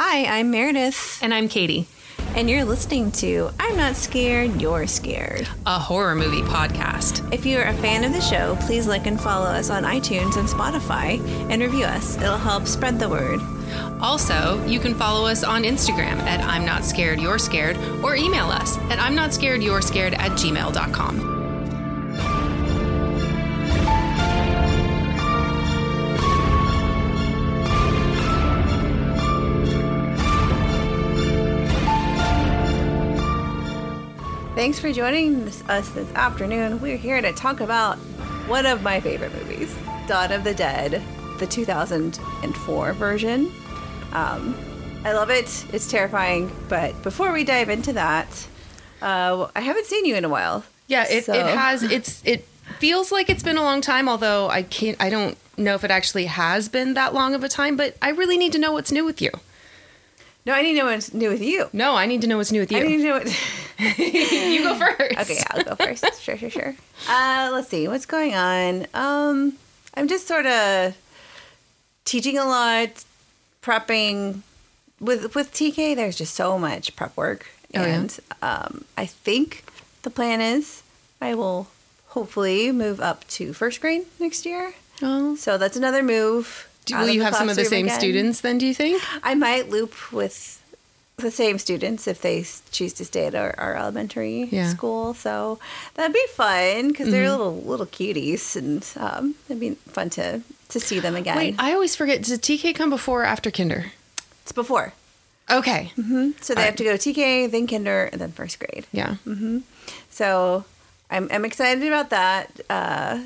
Hi, I'm Meredith, And I'm Kaity, and you're listening to I'm Not Scared, You're Scared. a horror movie podcast. If you're a fan of the show, please like and follow us on iTunes and Spotify and review us. It'll help spread the word. Also, you can follow us on Instagram at I'm Not Scared, You're Scared, or email us at I'm Not Scared, You're Scared at gmail.com. Thanks for joining us this afternoon. We're here to talk about one of my favorite movies, Dawn of the Dead, the 2004 version. Um, I love it. It's terrifying. But before we dive into that, uh, I haven't seen you in a while. Yeah, it, So- it has, it's, it feels like it's been a long time, although I can't, I don't know if it actually has been that long of a time, but I really need to know what's new with you. No, I need to know what's new with you. No, I need to know what's new with you. I need to know what. you go first. Okay, I'll go first. sure, sure, sure. Uh, let's see what's going on. Um, I'm just sort of teaching a lot, prepping. With with TK, there's just so much prep work, Oh, yeah? and um, I think the plan is I will hopefully move up to first grade next year. Oh. So that's another move. Do, will you have some of the same again. students then, do you think? I might loop with the same students if they choose to stay at our, our elementary Yeah. school. So that'd be fun because they're Mm-hmm. little little cuties, and um, it'd be fun to to see them again. Wait, I always forget. Does TK come before or after kinder? it's before, Okay. so they have to go to TK, then kinder, and then first grade. Yeah. So I'm I'm excited about that. Uh,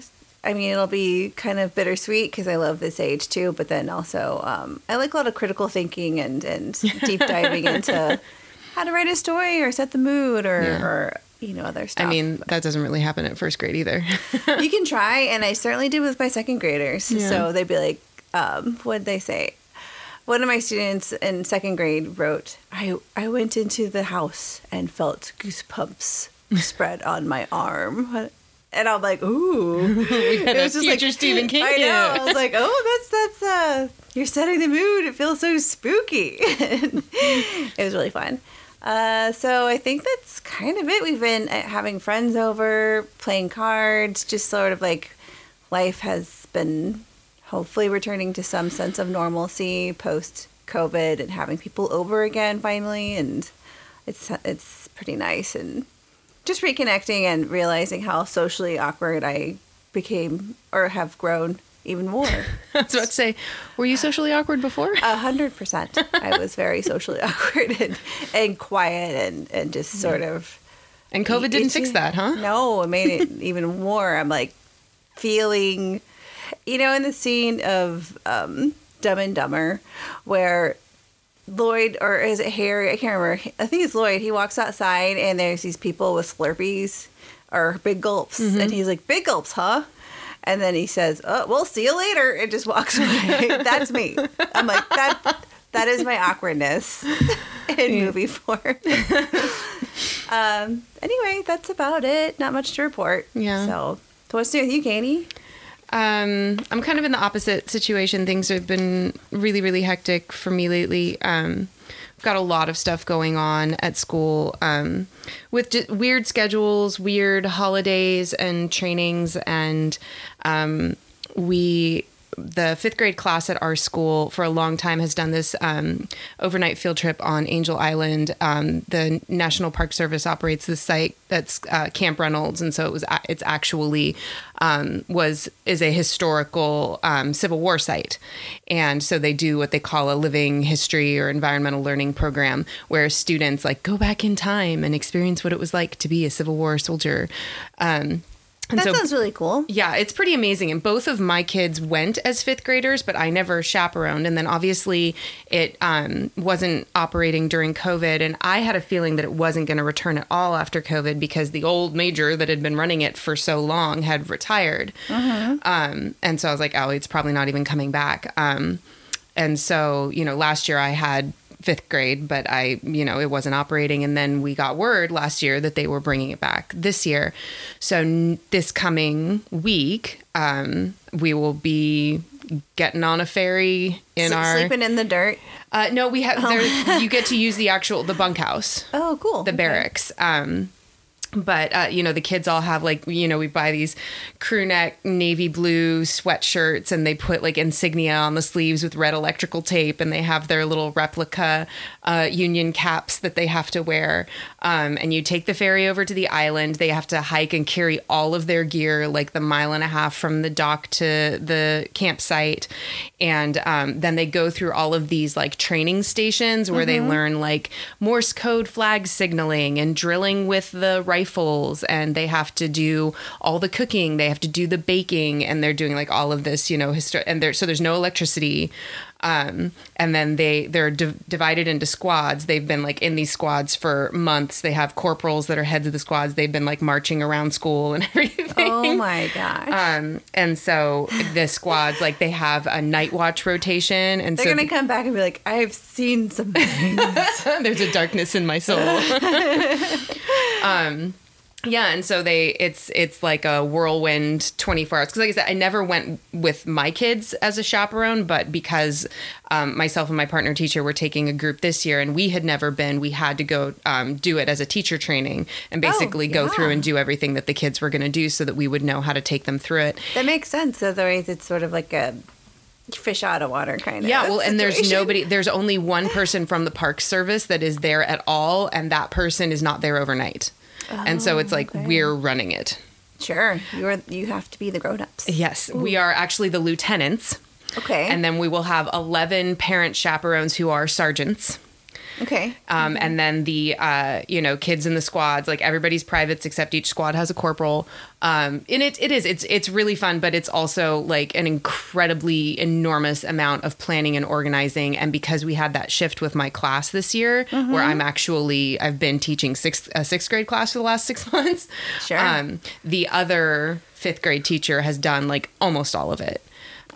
I mean, it'll be kind of bittersweet because I love this age too, but then also um, I like a lot of critical thinking and and deep diving into how to write a story or set the mood or Yeah. or you know other stuff. I mean, that doesn't really happen at first grade either. you can try, and I certainly did with my second graders. Yeah. So they'd be like, um, what'd they say? One of my students in second grade wrote, I, I went into the house and felt goosebumps spread on my arm. And I'm like, ooh. It a future Stephen King I know. I was like, oh, that's, that's, uh, you're setting the mood. It feels so spooky. it was really fun. Uh, so I think that's kind of it. We've been uh, having friends over, playing cards, just sort of like life has been hopefully returning to some sense of normalcy post COVID and having people over again finally, and it's it's pretty nice and just reconnecting and realizing how socially awkward I became or have grown even more. I was about to say, were you socially awkward before? A hundred percent. I was very socially awkward and, and quiet and, and just sort of. And COVID didn't fix that, huh? No, it made it even more. I'm like feeling, you know, in the scene of um, Dumb and Dumber, where Lloyd or is it Harry? I can't remember. I think it's Lloyd. He walks outside and there's these people with Slurpees or big gulps, Mm-hmm. and he's like, "Big gulps, huh?" And then he says, "Oh, we'll see you later," and just walks away. That's me. I'm like that. That is my awkwardness in movie form. um. Anyway, that's about it. Not much to report. Yeah. So, so what's new with you, Kaity? Um, I'm kind of in the opposite situation. Things have been really, really hectic for me lately. Um, I've got a lot of stuff going on at school um, with just weird schedules, weird holidays and trainings, and um, we. The fifth grade class at our school for a long time has done this um, overnight field trip on Angel Island. Um, the National Park Service operates this site that's uh, Camp Reynolds, and so it was it's actually um, was is a historical um, Civil War site, and so they do what they call a living history or environmental learning program, where students like go back in time and experience what it was like to be a Civil War soldier. Um, and That so sounds really cool. yeah, it's pretty amazing. And both of my kids went as fifth graders, but I never chaperoned. And then obviously it um, wasn't operating during COVID. And I had a feeling that it wasn't going to return at all after COVID because the old major that had been running it for so long had retired. Um, and so I was like, oh, it's probably not even coming back. Um, and so, you know, last year I had fifth grade, but I, you know, it wasn't operating. And then we got word last year that they were bringing it back this year. So n- this coming week, um, we will be getting on a ferry in our. sleeping in the dirt. Uh, no, we have. there You get to use the actual the bunkhouse Oh, cool. the barracks. Um, but uh, you know the kids all have like you know we buy these crew neck navy blue sweatshirts and they put like insignia on the sleeves with red electrical tape and they have their little replica uh, union caps that they have to wear. Um, and you take the ferry over to the island. They have to hike and carry all of their gear like the mile and a half from the dock to the campsite. And um, then they go through all of these like training stations where they learn like morse code flag signaling and drilling with the rifles. And they have to do all the cooking. They have to do the baking. And they're doing like all of this you know history and there so there's no electricity um, and then they they're di- divided into squads they've been like in these squads for months they have corporals that are heads of the squads they've been like marching around school and everything Oh my gosh. um, and so the squads like they have a night watch rotation and They're so gonna come back and be like, I've seen some things. there's a darkness in my soul. um, yeah, and so they it's it's like a whirlwind 24 hours because like I said I never went with my kids as a chaperone but because um, myself and my partner teacher were taking a group this year and we had never been we had to go um, do it as a teacher training and basically go through Oh, and do everything that the kids were going to do so that we would know how to take them through it that makes sense. Otherwise, it's sort of like a fish out of water kind of. Yeah, well, and there's nobody, there's only one person from the park service that is there at all, and that person is not there overnight. And so it's oh, like okay. we're running it. Sure, you're you have to be the grown-ups. Yes, we are actually the lieutenants, Okay. and then we will have 11 parent chaperones who are sergeants. Okay. Um, and then the uh, you know kids in the squads, like everybody's privates except each squad has a corporal. Um, and it it is it's it's really fun, but it's also like an incredibly enormous amount of planning and organizing. And because we had that shift with my class this year, where I'm actually I've been teaching sixth a sixth grade class for the last six months. Sure. Um, the other fifth grade teacher has done like almost all of it.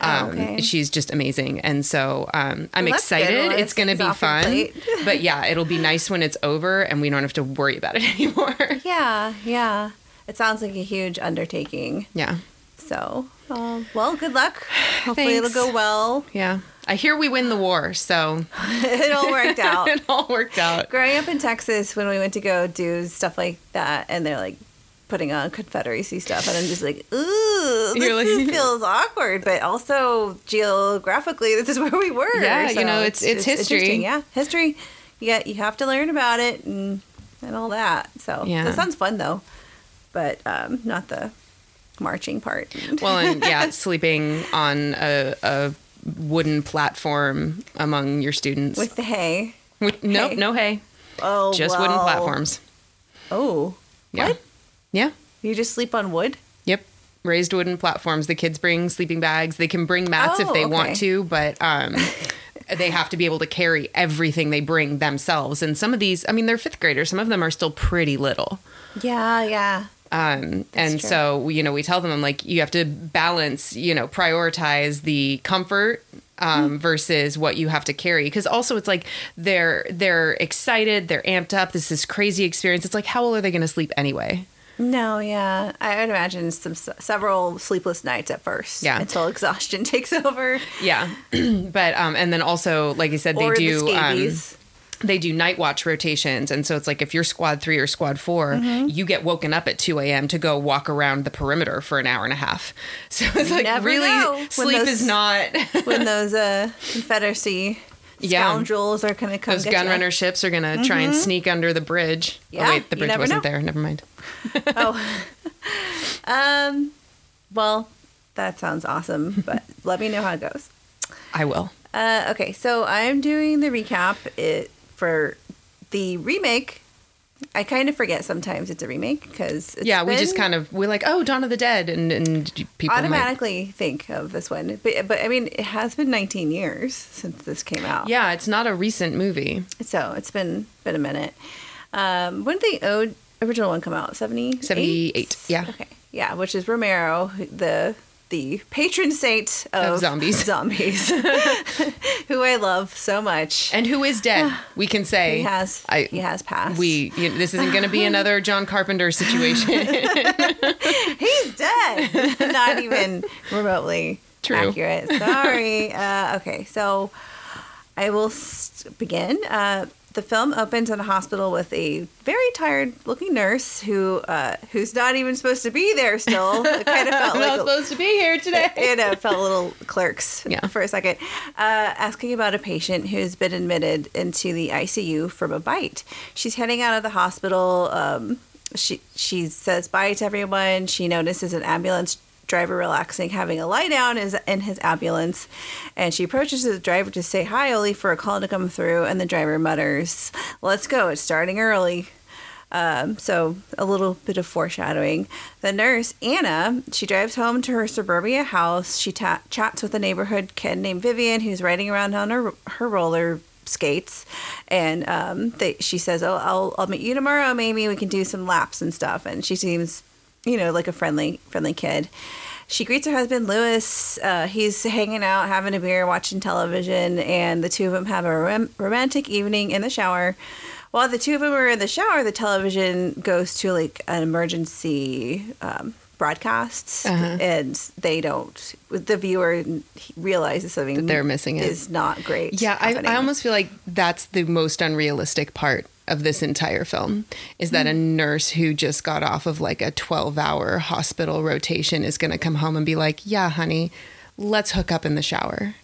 Um, Okay. She's just amazing, and so um, I'm Well, excited. It's going to be fun, but yeah, it'll be nice when it's over and we don't have to worry about it anymore. yeah, yeah. It sounds like a huge undertaking. yeah, So, um, well, good luck. Hopefully, Thanks. it'll go well. yeah. I hear we win the war, so it all worked out. it all worked out. Growing up in Texas, when we went to go do stuff like that, and they're like putting on Confederacy stuff, and I'm just like, ooh, this like- feels awkward, but also geographically, this is where we were. Yeah, you know, it's- it's history. Yeah, history. Yeah, you have to learn about it and and all that. So Yeah. that sounds fun though, but um, not the marching part. Well, and yeah, sleeping on a, a wooden platform among your students. with the hay. With, nope, hay. no hay, Oh, just wooden platforms. Oh, Yeah, What? Yeah. you just sleep on wood? Yep. Raised wooden platforms. The kids bring sleeping bags. They can bring mats if Oh, they okay. want to, but um, they have to be able to carry everything they bring themselves. And some of these, I mean, they're fifth graders. Some of them are still pretty little. Yeah, yeah. Um, and true. so, you know, we tell them, I'm like, you have to balance, you know, prioritize the comfort um, versus what you have to carry. Because also, it's like they're they're excited, they're amped up. This is crazy experience. It's like, how well are they going to sleep anyway? No, yeah. I would imagine some several sleepless nights at first. Yeah. Until exhaustion takes over. Yeah, but um, and then also, like I said, they or do the um, they do night watch rotations, and so it's like if you're squad three or squad 4 Mm-hmm. you get woken up at two a.m. to go walk around the perimeter for an hour and a half. So it's like never really sleep those- is not. when those uh, Confederacy Yeah. scoundrels are going to come Those get gun runner ships are gonna try and sneak under the bridge. Yeah, oh wait, the bridge wasn't know. there. Never mind. Oh. um, well, that sounds awesome, but let me know how it goes. I will. Uh, okay, so I'm doing the recap it for the remake. I kind of forget sometimes it's a remake because yeah, we just kind of we're like, oh, Dawn of the Dead, and and people might, automatically think of this one. But but I mean, it has been 19 years since this came out. yeah, it's not a recent movie. So it's been been a minute. Um, when did the o- original one come out? 78? 78, yeah. Okay. Yeah, which is Romero, the the patron saint of, Of zombies. Zombies. who I love so much. And who is dead? We can say he has I, he has passed. we you know, this isn't going to be another John Carpenter situation. He's dead. Not even remotely True. accurate. Sorry. uh, okay, so I will st- begin. Uh, the film opens in a hospital with a very tired-looking nurse who uh, who's not even supposed to be there. Still, it kind of felt like not supposed to be here today. you know, felt a little clerks Yeah. for a second, uh, asking about a patient who's been admitted into the ICU from a bite. She's heading out of the hospital. Um, she she says bye to everyone. She notices an ambulance driver relaxing, having a lie down is in his ambulance, and she approaches the driver to say hi, only for a call to come through, and the driver mutters, "Let's go! It's starting early." Um, so a little bit of foreshadowing. The nurse Anna, she drives home to her suburbia house. She ta- chats with a neighborhood kid named Vivian, who's riding around on her her roller skates, and um, they, she says, "Oh, I'll I'll meet you tomorrow. Maybe we can do some laps and stuff." And she seems, you know, like a friendly friendly kid. She greets her husband Lewis. Uh, he's hanging out, having a beer, watching television, and the two of them have a rom- romantic evening in the shower. While the two of them are in the shower, the television goes to like an emergency um, broadcasts, Uh-huh. and they don't. The viewer realizes something that they're missing it. is not great. Yeah, I. I almost feel like that's the most unrealistic part of this entire film is that a nurse who just got off of like a 12 hour hospital rotation is going to come home and be like, yeah, honey, let's hook up in the shower.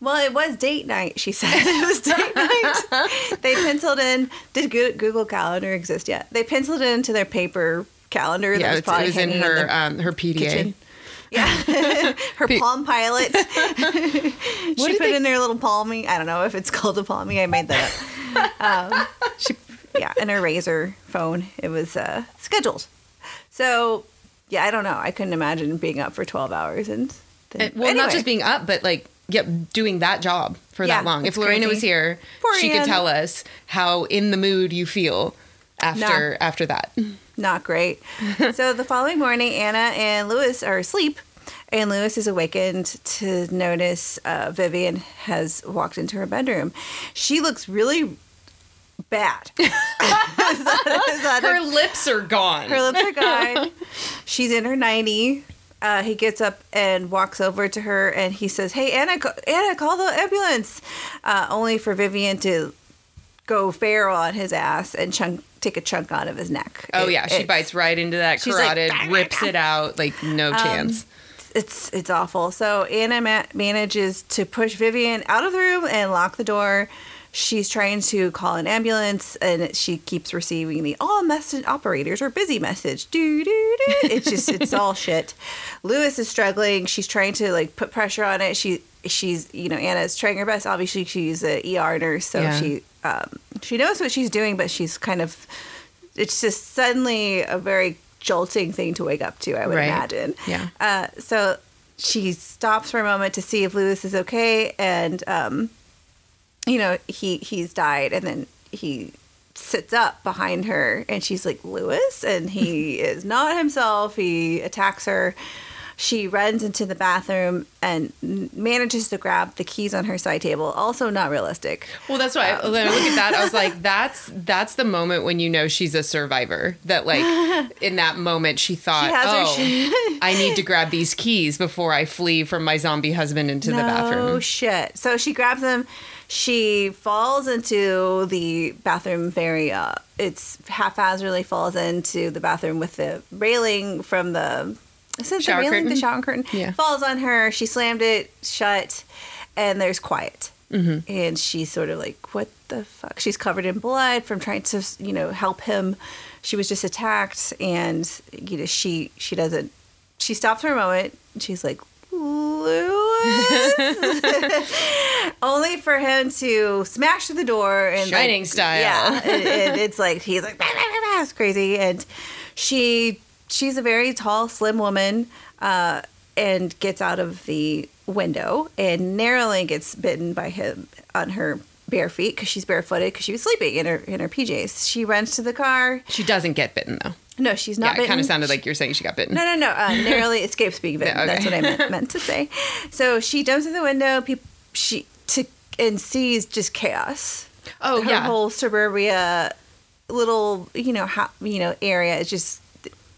Well, it was date night. She said it was date night. they penciled in. Did Google Calendar exist yet? They penciled it into their paper calendar. that Yeah, was it's, it probably was in her their um, her PDA. kitchen. Yeah, her Pe- Palm Pilot. she put they- in their little Palmy. I don't know if it's called a Palmy. I made that up. Um, she, yeah, and her Razr phone. It was uh, scheduled. So, yeah, I don't know. I couldn't imagine being up for twelve hours and. Then, And- well, not just being up, but like, yep, doing that job for Yeah, that long. If Lorena crazy. was here, Poor she Anne. could tell us how in the mood you feel after after that. Not great. so the following morning, Anna and Lewis are asleep, and Lewis is awakened to notice uh, Vivian has walked into her bedroom. She looks really bad. Is that- is that a- Her lips are gone. her lips are gone. She's in her 90. Uh, he gets up and walks over to her and he says, Hey, Anna, Anna, call the ambulance. Uh, only for Vivian to go feral on his ass and chunk, take a chunk out of his neck. oh It- yeah, she bites right into that she's like, carotid, rips it out, like no chance. It's it's awful. So Anna ma- manages to push Vivian out of the room and lock the door. She's trying to call an ambulance, and she keeps receiving the "all message operators are busy" message. Do do do. It's just it's all shit. Lewis is struggling. She's trying to like put pressure on it. She she's you know Anna's trying her best. Obviously, she's a ER nurse, so Yeah. she um, she knows what she's doing, but she's kind of it's just suddenly a very jolting thing to wake up to. I would Right. imagine. Yeah. Uh, so she stops for a moment to see if Lewis is okay, and um, you know he he's died, and then he sits up behind her, and she's like Lewis, and he is not himself. He attacks her. She runs into the bathroom and manages to grab the keys on her side table. Also, not realistic. Well, that's why I, when I look at that, I was like, that's that's the moment when you know she's a survivor. That like in that moment she thought, She oh, I need to grab these keys before I flee from my zombie husband into the bathroom. Oh shit. So she grabs them. She falls into the bathroom very, uh, it's haphazardly falls into the bathroom with the railing from the, is it Shower the railing? The shower curtain. Yeah. Falls on her. She slammed it shut and there's quiet. Mm-hmm. And she's sort of like, what the fuck? She's covered in blood from trying to, you know, help him. She was just attacked and, you know, she, she doesn't, she stops for a moment. and She's like, Lewis? Only for him to smash through the door and Shining like, style. Yeah, and, and it's like he's like it's crazy, and she she's a very tall, slim woman, uh, and gets out of the window and narrowly gets bitten by him on her bare feet because she's barefooted because she was sleeping in her in her PJs. She runs to the car. She doesn't get bitten though. No, she's not. yeah, it kind of sounded like you're saying she got bitten. No, no, no. Uh, narrowly escapes being bitten. Okay. That's what I meant, meant to say. So she jumps in the window. Peop she to and sees just chaos. Oh her yeah, whole suburbia, little you know how you know area is just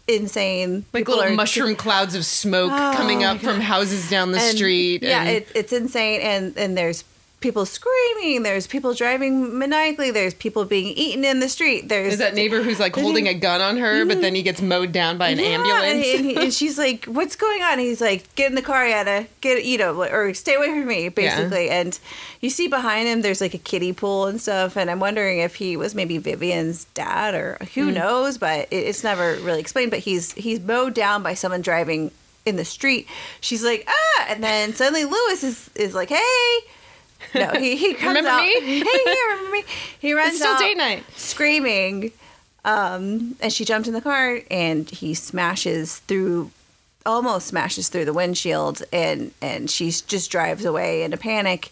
insane. Like People little mushroom clouds of smoke Oh, coming up from houses down the and- street. Yeah, and- it, it's insane, and and there's people screaming. There's people driving maniacally. There's people being eaten in the street. There's is that neighbor who's like holding a gun on her, but then he gets mowed down by an Yeah, ambulance? And, he- and she's like, "What's going on?" And he's like, "Get in the car, Anna. Get you know, or stay away from me." Basically, and you see behind him, there's like a kiddie pool and stuff. And I'm wondering if he was maybe Vivian's dad or who Hmm. knows, but it, it's never really explained. But he's he's mowed down by someone driving in the street. She's like, "Ah!" And then suddenly Lewis is is like, "Hey." No, he, he comes Remember out. me? Hey, yeah, remember me? He runs it's still out date night. screaming. Um, and she jumped in the car and he smashes through almost smashes through the windshield and and she just drives away in a panic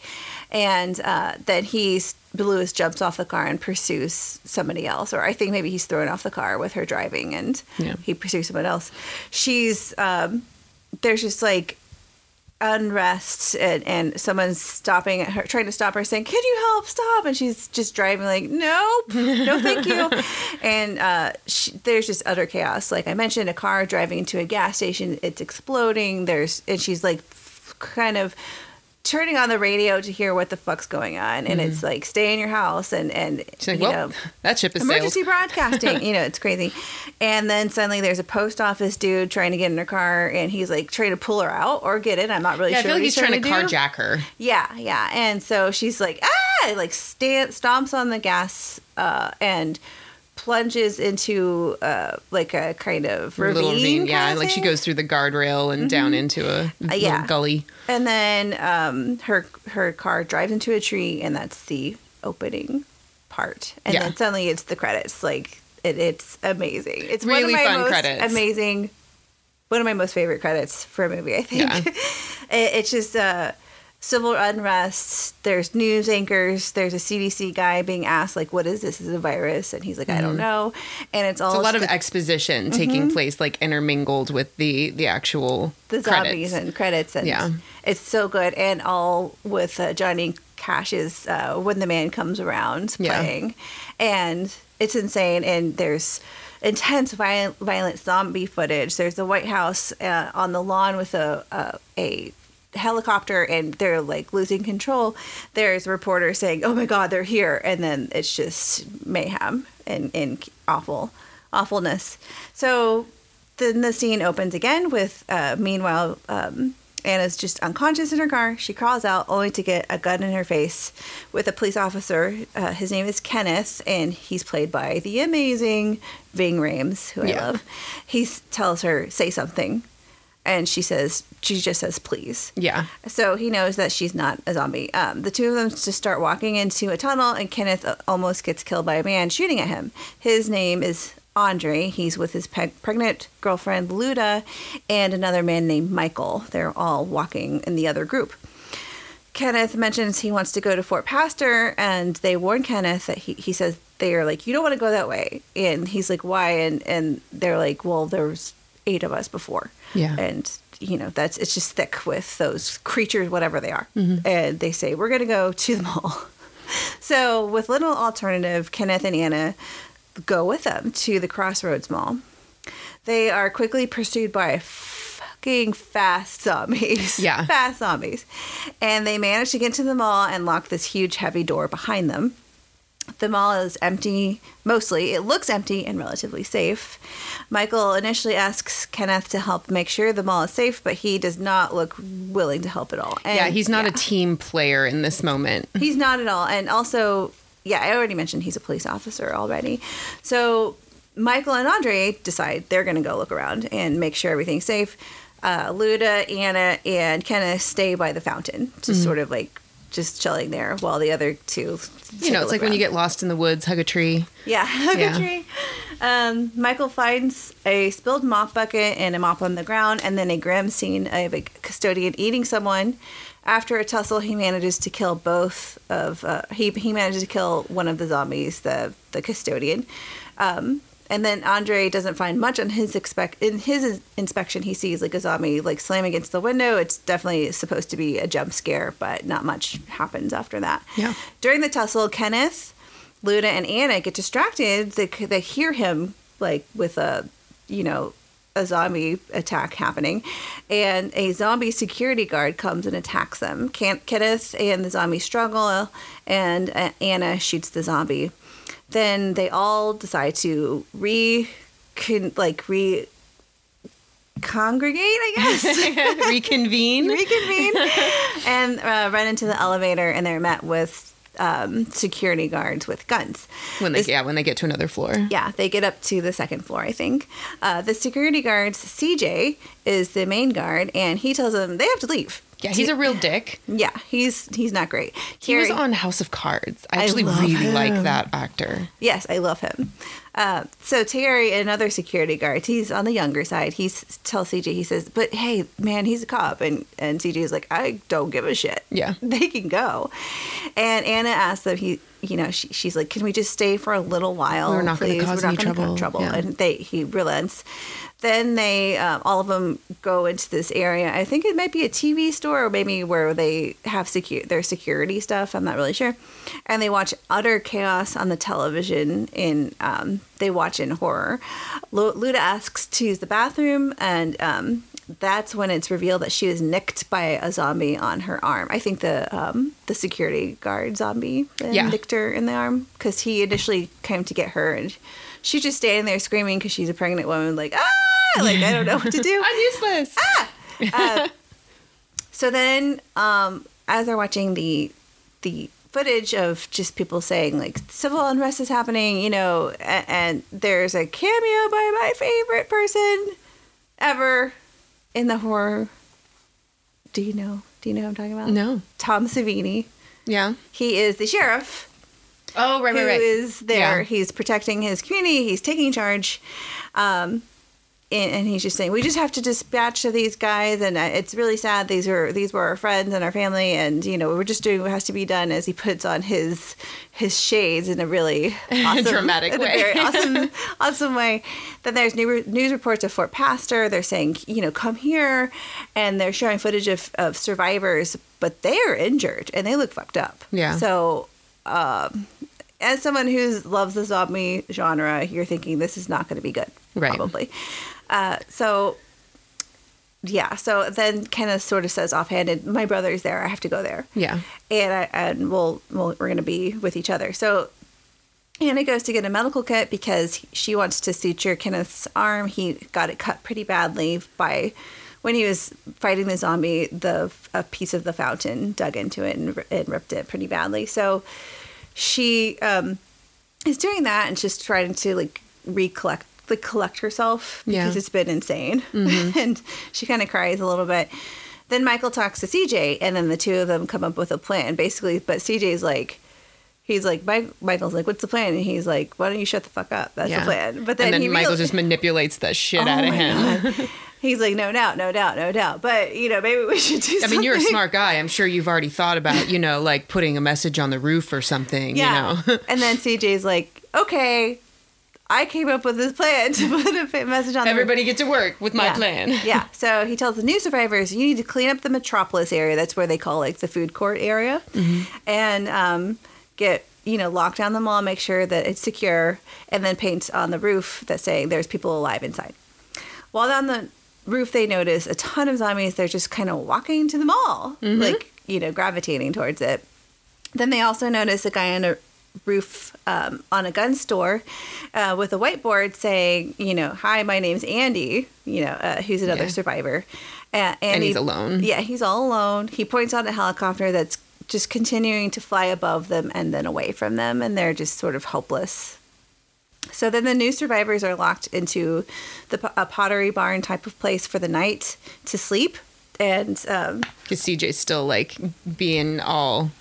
and uh, then he's Lewis jumps off the car and pursues somebody else or I think maybe he's thrown off the car with her driving and Yeah. he pursues someone else she's um, there's just like unrest and, and someone's stopping at her trying to stop her saying can you help? Stop. And she's just driving like nope. No thank you. And uh, she, there's just utter chaos. Like i mentioned a car driving into a gas station it's exploding. There's and she's like kind of turning on the radio to hear what the fuck's going on and it's like stay in your house and and Mm-hmm. Like, you well, know that ship is sailed. emergency broadcasting. you know, it's crazy. And then suddenly there's a post office dude trying to get in her car, and he's like trying to pull her out or get in. I'm not really Yeah, I sure. feel what like he's trying to do. carjack her. Yeah, yeah. And so she's like, ah, like sta stomps on the gas uh, and plunges into uh, like a kind of ravine. little ravine, yeah. Like she goes through the guardrail and down into a little yeah. gully. And then um, her her car drives into a tree, and that's the opening part. And Yeah. then suddenly it's the credits. Like it, it's amazing. It's one Really of my fun most credits. Amazing. One of my most favorite credits for a movie. I think Yeah. it, it's just uh, civil unrest. There's news anchors. There's a CDC guy being asked like, "What is this? Is it a virus?" And he's like, "I don't know." And it's all Mm-hmm. It's a lot of exposition taking place, like intermingled with the the actual the zombies credits. and credits and Yeah. it's so good and all with uh, johnny cash's uh, when the man comes around Yeah. playing and it's insane and there's intense violent, violent zombie footage there's the white house uh, on the lawn with a, a, a helicopter and they're like losing control there's reporters saying oh my god they're here. And then it's just mayhem and, and awful awfulness. So then the scene opens again with uh, meanwhile um, anna's just unconscious in her car. She crawls out only to get a gun in her face with a police officer. Uh, his name is kenneth and he's played by the amazing Ving Rhames who i Yeah. love. He tells her say something and she says she just says please Yeah. so he knows that she's not a zombie. Um, the two of them just start walking into a tunnel, and Kenneth uh, almost gets killed by a man shooting at him. His name is Andre. He's with his pe- pregnant girlfriend, Luda, and another man named Michael. They're all walking in the other group. Kenneth mentions he wants to go to Fort Pastor, and they warn Kenneth that he, he says they are like, you don't want to go that way, and he's like, why? And and they're like, well, there's eight of us before, Yeah. and you know that's it's just thick with those creatures, whatever they are, mm-hmm. and they say we're gonna go to the mall. so with little alternative, Kenneth and Anna go with them to the Crossroads Mall. They are quickly pursued by fucking fast zombies. Yeah. Fast zombies. And they manage to get to the mall and lock this huge, heavy door behind them. The mall is empty, mostly. It looks empty and relatively safe. Michael initially asks Kenneth to help make sure the mall is safe, but he does not look willing to help at all. And, yeah, he's not yeah. a team player in this moment. He's not at all. And also, yeah, I already mentioned he's a police officer already. So Michael and Andre decide they're going to go look around and make sure everything's safe. Uh, Luda, Anna, and Kenneth stay by the fountain, just sort of like just chilling there while the other two. You know, it's like when you get lost in the woods, hug a tree. yeah, hug Yeah. a tree. Um, Michael finds a spilled mop bucket and a mop on the ground, and then a grim scene of a custodian eating someone. After a tussle, he manages to kill both of. Uh, he he manages to kill one of the zombies, the the custodian. Um, and then Andre doesn't find much on his expect in his inspection. He sees like a zombie like slam against the window. It's definitely supposed to be a jump scare, but not much happens after that. Yeah. During the tussle, Kenneth, Luda, and Anna get distracted. They, they hear him like with a, you know, a zombie attack happening, and a zombie security guard comes and attacks them. Kenneth and the zombie struggle, and uh, Anna shoots the zombie. Then they all decide to re, con- like re, congregate. I guess Reconvene. reconvene and uh, run into the elevator, and they're met with um, security guards with guns. when they This- yeah, when they get to another floor. yeah, they get up to the second floor, I think. Uh, the security guards, CJ, is the main guard, and he tells them they have to leave. Yeah, he's a real dick. Yeah, he's he's not great. He was on House of Cards. I I actually love really like that actor. Yes, I love him. Uh, so Terry, another security guard, he's on the younger side. He tells CJ, he says, "But hey, man, he's a cop," and and CJ is like, "I don't give a shit. Yeah. they can go." And Anna asks them, he, you know, she, she's like, "Can we just stay for a little while? We're not gonna please? cause We're any not gonna cause trouble." trouble." Yeah. And they he relents. Then they, um, all of them, go into this area. I think it might be a TV store, or maybe where they have secu- their security stuff. I'm not really sure. And they watch utter chaos on the television. In um, they watch in horror. Lu- Luda asks to use the bathroom, and um, that's when it's revealed that she was nicked by a zombie on her arm. I think the um, the security guard zombie uh, Yeah. nicked her in the arm because he initially came to get her and. She's just standing there screaming because she's a pregnant woman, like ah, like I don't know what to do. I'm useless. Ah. So then, um, as they're watching the the footage of just people saying like civil unrest is happening, you know, and, and there's a cameo by my favorite person ever in the horror. Do you know? Do you know who I'm talking about? No. Tom Savini. Yeah. He is the sheriff Oh, right, right, right. is there. Yeah. He's protecting his community. He's taking charge. Um, and, and he's just saying, we just have to dispatch of these guys, and uh, it's really sad. These are these were our friends and our family, and you know we're just doing what has to be done. As he puts on his his shades in a really awesome, Dramatic way. very awesome awesome way. Then there's new, news reports of Fort Pastor. They're saying, you know, come here, and they're showing footage of of survivors, but they are injured and they look fucked up. Yeah. So um, as someone who loves the zombie genre, you're thinking this is not going to be good, Right. probably. Uh, so, yeah. So then Kenneth sort of says offhanded, "My brother's there. I have to go there." Yeah. and I, and we'll, we'll we're going to be with each other. So Anna goes to get a medical kit because she wants to suture Kenneth's arm. He got it cut pretty badly by when he was fighting the zombie. The a piece of the fountain dug into it and, and ripped it pretty badly. So she um, is doing that and just trying to like recollect like collect herself Yeah. because it's been insane mm-hmm. and she kind of cries a little bit then michael talks to cj and then the two of them come up with a plan basically but cj's like he's like michael's like what's the plan and he's like why don't you shut the fuck up that's yeah. the plan but then, and then he Michael real- just manipulates the shit Oh out of him. He's like no doubt no doubt no doubt but you know maybe we should do I mean, you're a smart guy. I'm sure you've already thought about, you know, like putting a message on the roof or something, Yeah. you know. and then CJ's like, okay, I came up with this plan to put a message on the Everybody get to work with my yeah. plan. yeah. So he tells the new survivors, you need to clean up the metropolis area. That's where they call like the food court area, Mm-hmm. and um, get you know lock down the mall, make sure that it's secure, and then paint on the roof that saying there's people alive inside. While on the roof, they notice a ton of zombies. They're just kind of walking to the mall, Mm-hmm. like you know, gravitating towards it. Then they also notice a guy in a roof um, on a gun store uh, with a whiteboard saying, you know, hi, my name's Andy, you know, uh, who's another Yeah. survivor. Uh, And he's alone. Yeah, he's all alone. He points out a helicopter that's just continuing to fly above them and then away from them, and they're just sort of hopeless. So then the new survivors are locked into the a pottery barn type of place for the night to sleep. And um, Because CJ's still like being all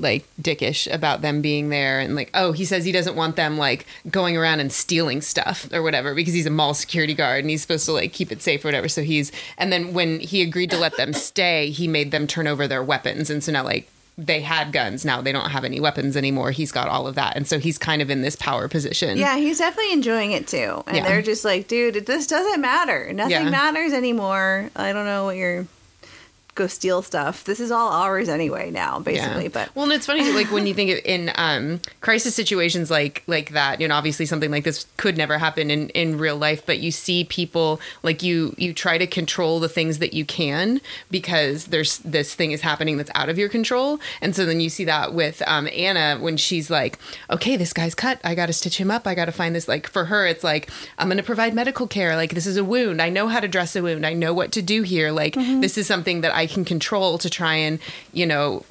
like dickish about them being there and like oh he says he doesn't want them like going around and stealing stuff or whatever because he's a mall security guard and he's supposed to like keep it safe or whatever so he's and then when he agreed to let them stay he made them turn over their weapons and so now like they had guns now they don't have any weapons anymore he's got all of that and so he's kind of in this power position Yeah, he's definitely enjoying it too. And Yeah. they're just like, dude, this doesn't matter. Nothing Yeah. matters anymore. I don't know what you're go steal stuff. This is all ours anyway now, basically. But well, and it's funny like when you think of in um, crisis situations like like that. You know, obviously something like this could never happen in in real life, but you see people like you you try to control the things that you can because there's this thing is happening that's out of your control, and so then you see that with um, Anna when she's like, okay, this guy's cut, I got to stitch him up, I got to find this. Like for her, it's like I'm going to provide medical care. Like this is a wound, I know how to dress a wound, I know what to do here. Like this is something that I can control to try and you know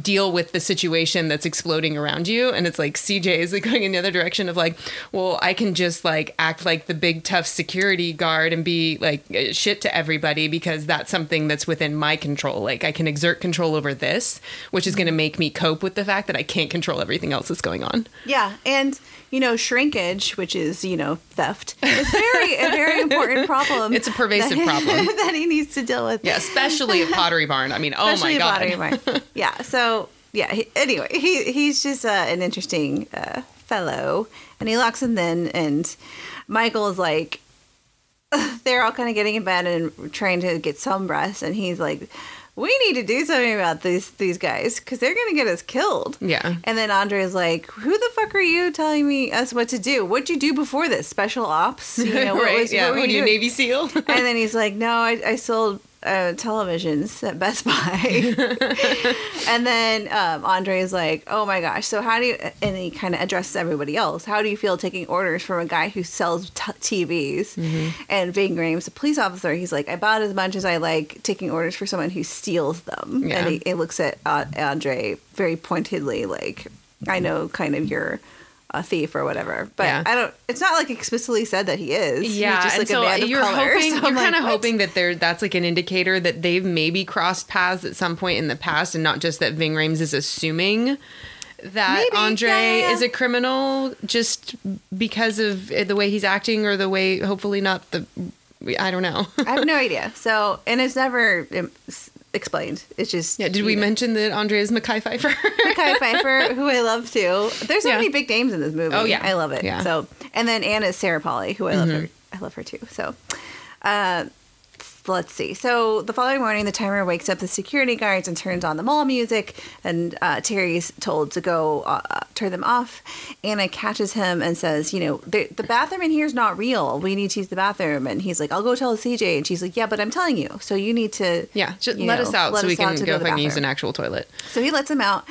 deal with the situation that's exploding around you and it's like CJ is like going in the other direction of like well I can just like act like the big tough security guard and be like shit to everybody because that's something that's within my control like I can exert control over this which is going to make me cope with the fact that I can't control everything else that's going on yeah, and you know, shrinkage, which is you know theft, is very a very important problem. It's a pervasive that- problem. that he needs to deal with. yeah especially a pottery barn I mean oh my god Pottery Barn. yeah. So yeah. He, anyway, he he's just uh, an interesting uh, fellow, and he locks him in, and Michael is like, they're all kind of getting in bed and trying to get some rest, and he's like. We need to do something about these these guys because they're gonna get us killed. Yeah. And then Andre is like, "Who the fuck are you telling me us what to do? What'd you do before this? Special ops? You know, what right was- yeah what were what you doing?" Navy SEAL and then he's like, "No, I, I sold uh, televisions at Best Buy." and then um, Andre is like, "Oh my gosh! So how do you?" And he kind of addresses everybody else. How do you feel taking orders from a guy who sells t- TVs? Mm-hmm. And Ving Rhames, a police officer, he's like, "About as much as I like taking orders for someone who steals them." Yeah. And he, he looks at uh, Andre very pointedly, like, "I know, kind of you're." A thief or whatever, but Yeah. I don't. It's not like explicitly said that he is. He's Yeah, just like so a man of you're color. hoping So I'm you're like, kind of hoping that there that's like an indicator that they've maybe crossed paths at some point in the past, and not just that Ving Rhames is assuming that Maybe, Andre yeah, yeah, is a criminal just because of eh, the way he's acting or the way, hopefully not the. I don't know. I have no idea. So, and it's never explained. It's just yeah, did we know, mention that Andre is Mekhi Phifer? Mekhi Phifer, who I love too. There's so Yeah. many big names in this movie. Oh, yeah. I love it. Yeah. Mm-hmm. So, and then Anna is Sarah Polley, who I love her. I love her too. So, uh, let's see. So the following morning, the timer wakes up the security guards and turns on the mall music. And uh, Terry's told to go uh, uh, turn them off. Anna catches him and says, "You know, the, the bathroom in here is not real. We need to use the bathroom." And he's like, "I'll go tell CJ." And she's like, "Yeah, but I'm telling you. So you need to." yeah, just let know, us out let so we us out can go to the if I can use an actual toilet. So he lets him out,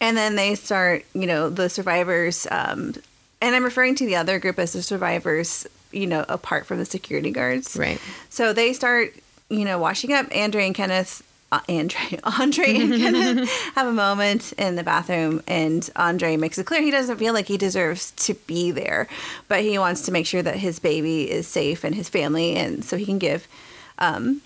and then they start, you know, the survivors. Um, and I'm referring to the other group as the survivors, you know, apart from the security guards. Right. So they start, you know, washing up. Andre and Kenneth, uh, Andre, Andre and Kenneth have a moment in the bathroom, and Andre makes it clear he doesn't feel like he deserves to be there, but he wants to make sure that his baby is safe and his family, and so he can give um,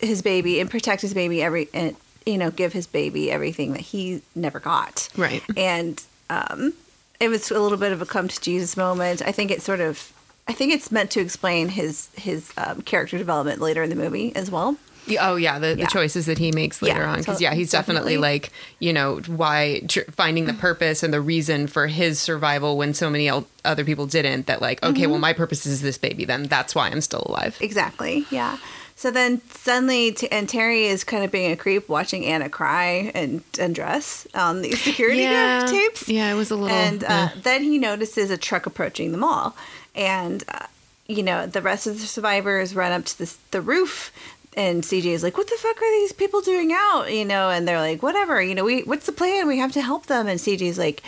his baby and protect his baby every and you know give his baby everything that he never got Right. and um it was a little bit of a come to jesus moment i think it sort of i think it's meant to explain his his um, character development later in the movie as well Oh yeah, the, Yeah. the choices that he makes later Yeah, on because so- yeah, he's definitely, definitely. like you know why tr- finding the purpose and the reason for his survival when so many el- other people didn't. That like okay, Mm-hmm. well my purpose is this baby. Then that's why I'm still alive. exactly yeah so then suddenly t- and terry is kind of being a creep watching anna cry and undress on these security guard tapes Yeah, it was a little. and uh, eh. then he notices a truck approaching the mall and uh, you know the rest of the survivors run up to this, the roof and cj is like what the fuck are these people doing out you know and they're like whatever you know we what's the plan we have to help them and cj's like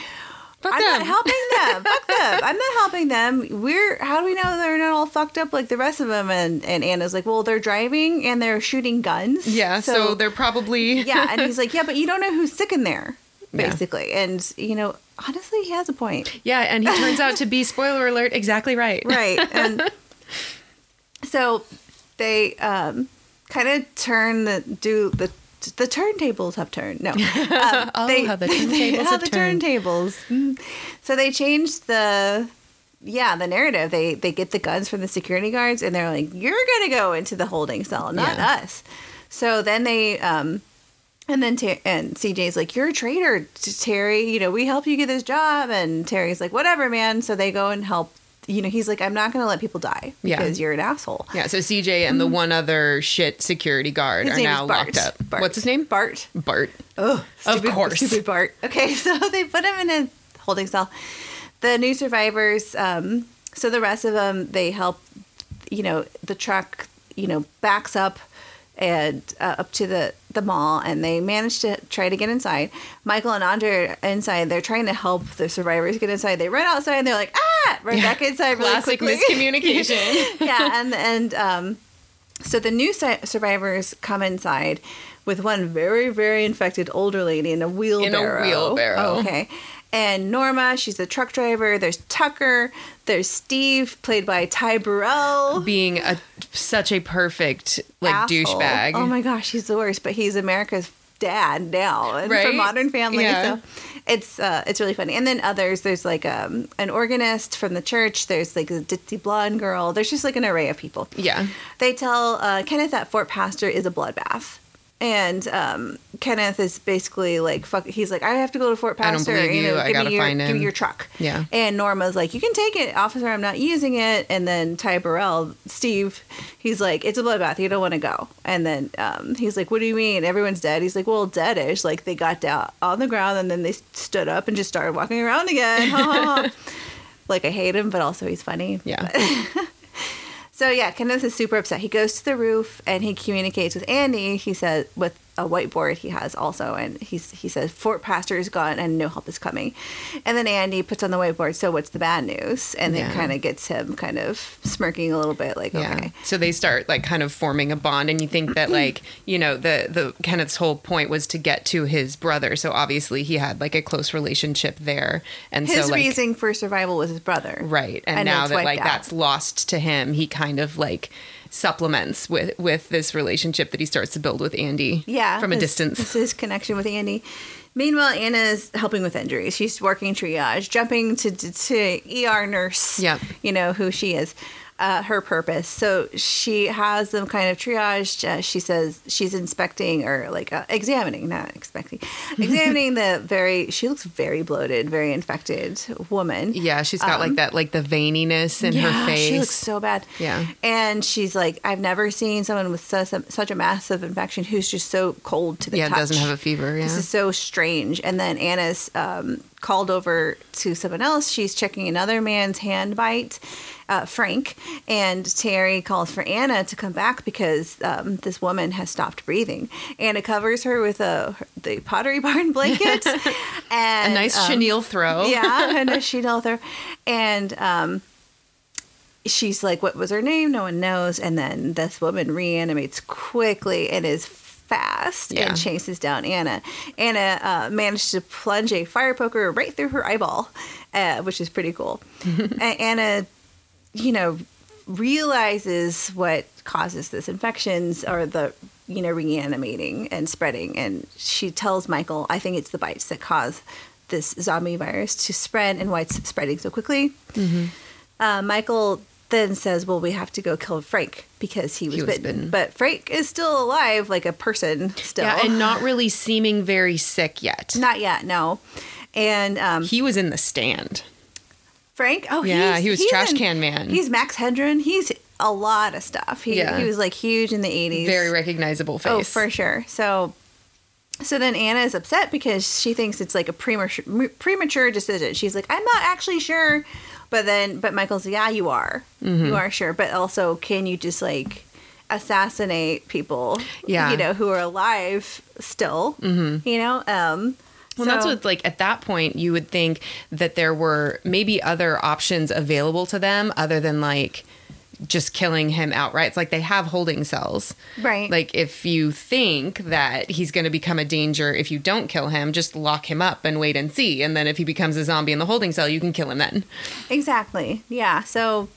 Fuck I'm them." not helping them. Fuck them. I'm not helping them. We're how do we know they're not all fucked up like the rest of them? And and Anna's like, well, they're driving and they're shooting guns. yeah, so, they're probably yeah, and he's like, yeah, but you don't know who's sick in there, Yeah. basically. And you know, honestly, he has a point, yeah, and he turns out to be spoiler alert exactly right. right? And so they um, kind of turn the do the the turntables have turned. No, um, Oh, how the turntables how have the turned. turntables. Mm. So they changed the. Yeah, the narrative. They they get the guns from the security guards and they're like, "You're gonna go into the holding cell, not Yeah. us." So then they um, and then Ter- and CJ's like, "You're a traitor, Terry. You know, we help you get this job." And Terry's like, "Whatever, man." So they go and help you know, he's like, I'm not going to let people die Yeah. because you're an asshole. Yeah, so CJ and the one other shit security guard Mm-hmm. His are now locked up. Bart. What's his name? Bart. Bart. Oh, Of course. Stupid Bart. Okay, so they put him in a holding cell. The new survivors, um, so the rest of them, they help, you know, the truck, you know, backs up and uh, up to the, the mall and they manage to try to get inside. Michael and Andre are inside. They're trying to help the survivors get inside. They run outside and they're like, ah, run back inside really Classic quickly. miscommunication. yeah, and and um, so the new survivors come inside with one very very infected older lady in a wheelbarrow. In a wheelbarrow. Oh, okay. And Norma, she's a truck driver. There's Tucker. There's Steve, played by Ty Burrell. Being a such a perfect like Asshole. douchebag. Oh my gosh, he's the worst. But he's America's dad now, and Right? for Modern Family. Yeah. So it's uh, it's really funny. And then others, there's like um, an organist from the church. There's like a ditzy blonde girl. There's just like an array of people. Yeah. They tell uh, Kenneth that Fort Pastor is a bloodbath. And um, Kenneth is basically like, "Fuck." He's like, "I have to go to Fort I don't believe you. I give gotta me your, find Give me your truck." Yeah. And Norma's like, "You can take it, officer. I'm not using it." And then Ty Burrell, Steve, he's like, "It's a bloodbath. You don't want to go." And then um, he's like, "What do you mean? Everyone's dead." He's like, "Well, deadish. Like they got down on the ground and then they stood up and just started walking around again." Like I hate him, but also he's funny. Yeah. So yeah, Kenneth is super upset. He goes to the roof and he communicates with Andy. He says with a whiteboard he has also, and he's he says Fort Pastor is gone and no help is coming. And then Andy puts on the whiteboard. So what's the bad news? And Yeah. it kind of gets him kind of smirking a little bit, like Yeah. okay, So they start like kind of forming a bond, and you think that like you know the the Kenneth's whole point was to get to his brother, so obviously he had like a close relationship there, and his so like reason for survival was his brother, right, and, And now that like out. that's lost to him, he kind of like supplements with with this relationship that he starts to build with Andy, Yeah, from a his- distance. This is connection with Andy. Meanwhile, Anna is helping with injuries. She's working triage, jumping to to ER nurse. Yep. you know who she is. Uh, her purpose. So she has them kind of triaged. Uh, she says she's inspecting or like uh, examining, not expecting, examining the very. She looks very bloated, very infected woman. Yeah, she's got like that like the veininess in her face. Um, She looks so bad. Yeah. And she's like, I've never seen someone with such a, such a massive infection who's just so cold to the yeah, touch. doesn't have a fever. Yeah, This is so strange. And then Anna's um, called over to someone else. She's checking another man's hand bite, uh, Frank. And Terry calls for Anna to come back because um, this woman has stopped breathing. Anna covers her with a the Pottery Barn blanket. And a nice um, chenille throw. yeah, and a sheet author. And um, she's like, What was her name? No one knows. And then this woman reanimates quickly and is fast Yeah. and chases down Anna. Anna uh, managed to plunge a fire poker right through her eyeball, uh, which is pretty cool. and Anna, you know, realizes what causes this infections or the you know reanimating and spreading and she tells michael i think it's the bites that cause this zombie virus to spread and why it's spreading so quickly uh, michael then says well we have to go kill frank because he was, was bitten. bitten. but frank is still alive like a person still yeah, and not really seeming very sick yet. not yet no and um, he was in the stand. Frank? Oh, Yeah, he was Trash in- Can Man. He's Max Headroom. He's a lot of stuff. He, Yeah. he was like huge in the 80s. Very recognizable face. Oh, for sure. So, so then Anna is upset because she thinks it's like a premature premature decision. She's like, I'm not actually sure, but then but Michael's yeah, you are, Mm-hmm. you are sure. But also, can you just like assassinate people? Yeah. you know who are alive still. Mm-hmm. You know, um. Well, that's so- what like at that point you would think that there were maybe other options available to them other than like just killing him outright. It's like they have holding cells. Right. Like if you think that he's going to become a danger if you don't kill him, just lock him up and wait and see. And then if he becomes a zombie in the holding cell, you can kill him then. Exactly. Yeah. So,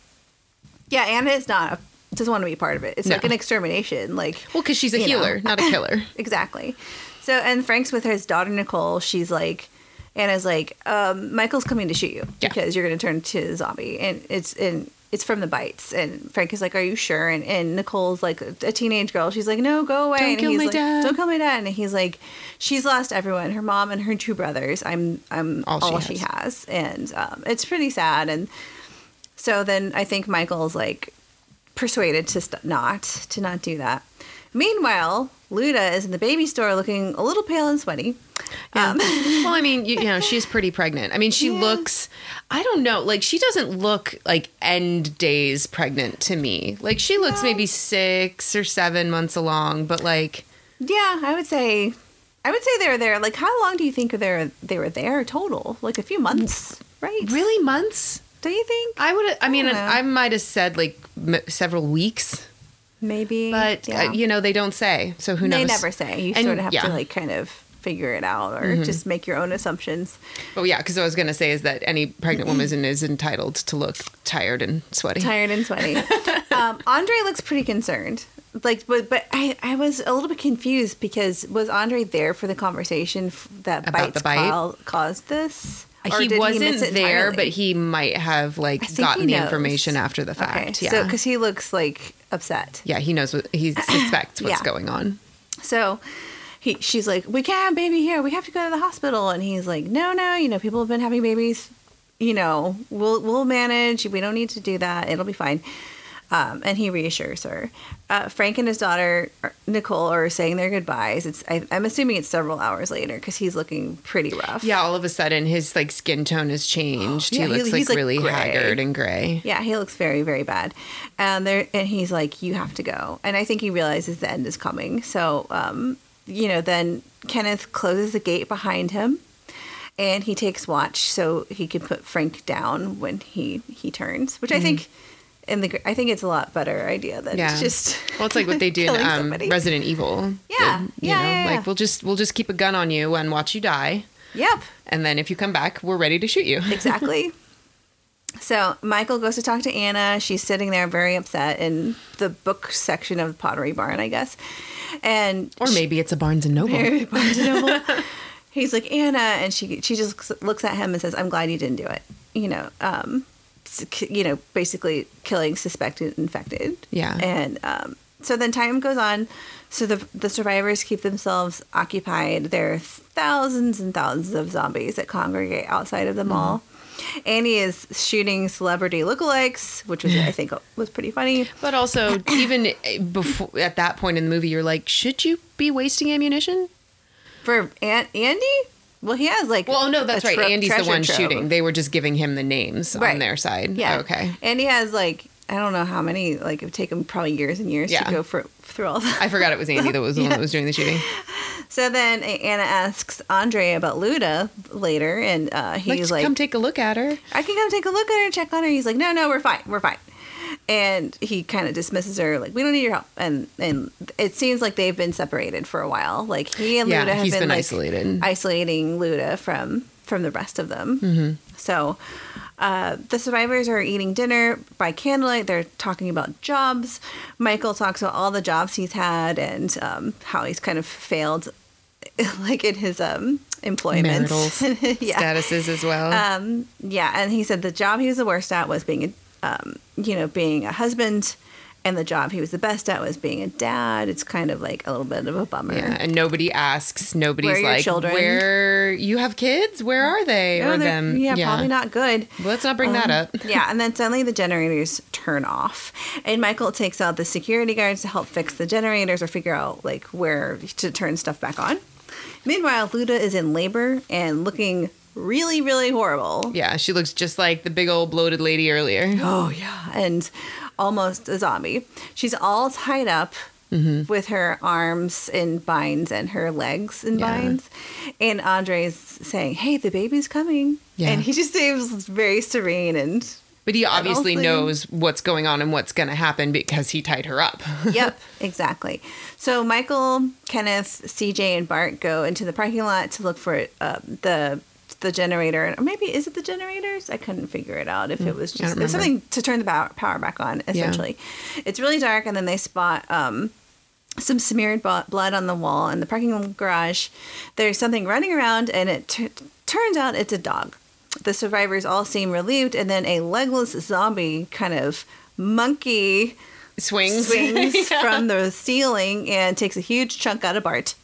yeah, Anna is not doesn't want to be part of it. It's like an extermination. Like, Well, because she's a You know. healer, not a killer. exactly. So, and Frank's with his daughter Nicole. She's like, Anna's like, um, Michael's coming to shoot you Yeah. because you're going to turn to a zombie, and it's and it's from the bites. And Frank is like, "Are you sure?" And and Nicole's like a teenage girl. She's like, "No, go away." Don't and kill my like, dad. Don't kill my dad. And he's like, "She's lost everyone. Her mom and her two brothers. I'm I'm All all, she she has." And um, it's pretty sad. And So then I think Michael's like persuaded to st- not to not do that. Meanwhile, Luda is in the baby store looking a little pale and sweaty. Um, well, I mean, you, you know, she's pretty pregnant. I mean, she Yeah. looks, I don't know, like she doesn't look like end days pregnant to me. Like she looks No. maybe six or seven months along, but like, Yeah, I would say, I would say they were there. Like, how long do you think they were they were there total? Like a few months, right? really months? Do you think? I would, I mean, know. I might have said like m- several weeks, Maybe, but yeah. uh, you know, they don't say. So who knows? they never say. You And, sort of have yeah. To like kind of figure it out or mm-hmm. just make your own assumptions. Oh yeah, because I was going to say is that any pregnant woman is, is entitled to look tired and sweaty. Tired and sweaty. um, Andre looks pretty concerned. Like, but but I, I was a little bit confused because was Andre there for the conversation f- that About bites the bite? Kyle caused this? Uh, or he wasn't it there, but he might have like gotten the knows. information after the fact. Okay, yeah. so because he looks like upset. yeah, he knows what he suspects what's Yeah. going on. So he, she's like, we can't have baby here. We have to go to the hospital. And he's like, no, no. You know, people have been having babies. You know, we'll we'll manage. We don't need to do that. It'll be fine. Um, and he reassures her. Uh, Frank and his daughter Nicole are saying their goodbyes. It's I, I'm assuming it's several hours later because he's looking pretty rough. Yeah, all of a sudden his like skin tone has changed. Yeah, he he- looks like like, really gray. haggard and gray. Yeah, he looks very, very bad. And there, and he's like, "You have to go." And I think he realizes the end is coming. So, um, you know, then Kenneth closes the gate behind him, and he takes watch so he can put Frank down when he he turns. Which I think, in the, gr- I think it's a lot better idea than Mm-hmm. Yeah. just. Well, it's like what they do in um. Resident Evil. Yeah, The- you yeah, know, yeah, like we'll just we'll just keep a gun on you and watch you die, Yep. and then if you come back, we're ready to shoot you. Exactly. So Michael goes to talk to Anna. She's sitting there very upset in the book section of the Pottery Barn, I guess. And Or maybe it's a Barnes and Noble. Barnes and Noble. He's like Anna, and she she just looks at him and says, "I'm glad you didn't do it." You know, um, you know, basically killing suspected infected. Yeah. And um, so then time goes on. So the the survivors keep themselves occupied. There are thousands and thousands of zombies that congregate outside of the mall. Annie is shooting celebrity lookalikes, which was I think was pretty funny. But also, even before at that point in the movie, you're like, should you be wasting ammunition? For Andy, well, he has like Well, no, that's right. Andy's the one trove. shooting. They were just giving him the names on their side. Yeah. Okay. And he has like I don't know how many. Like it would take him probably years and years Yeah. to go for through all that. I forgot it was Andy that was the one that was doing the shooting. So then Anna asks Andre about Luda later, and uh, he's like, come take a look at her. "I can come take a look at her, check on her." He's like, "No, no, we're fine, we're fine." And he kind of dismisses her, like, "We don't need your help." And and it seems like they've been separated for a while. Like he and Yeah, Luda have been, been like, isolated. isolating Luda from from the rest of them. Mm-hmm. So uh, the survivors are eating dinner by candlelight. They're talking about jobs. Michael talks about all the jobs he's had and um, how he's kind of failed, like in his um, employment. Yeah. statuses as well. Um, yeah, and he said the job he was the worst at was being a, um, you know, being a husband, and the job he was the best at was being a dad. It's kind of like a little bit of a bummer. yeah, and nobody asks. Nobody's Where like, children? "Where you have kids? Where are they?" No, or them? yeah, probably not good. Let's not bring that Um, up. yeah, and then suddenly the generators turn off, and Michael takes out the security guards to help fix the generators or figure out like where to turn stuff back on. Meanwhile, Luda is in labor and looking really, really horrible. Yeah, she looks just like the big old bloated lady earlier. Oh yeah, and almost a zombie. She's all tied up. Mm-hmm. With her arms in binds and her legs in Yeah. binds. And Andre's saying, Hey, the baby's coming. Yeah. And he just seems very serene and But he obviously knows what's going on and what's going to happen because he tied her up. yep, exactly. So Michael, Kenneth, CJ, and Bart go into the parking lot to look for uh, the the generator. Or maybe is it the generators? I couldn't figure it out. If it was just it was something to turn the power, back on. Essentially, it's really dark, and then they spot. Um, some smeared blood on the wall in the parking garage. There's something running around, and it t- turns out it's a dog. The survivors all seem relieved, and then a legless zombie kind of monkey Swings. swings Yeah. from the ceiling and takes a huge chunk out of Bart.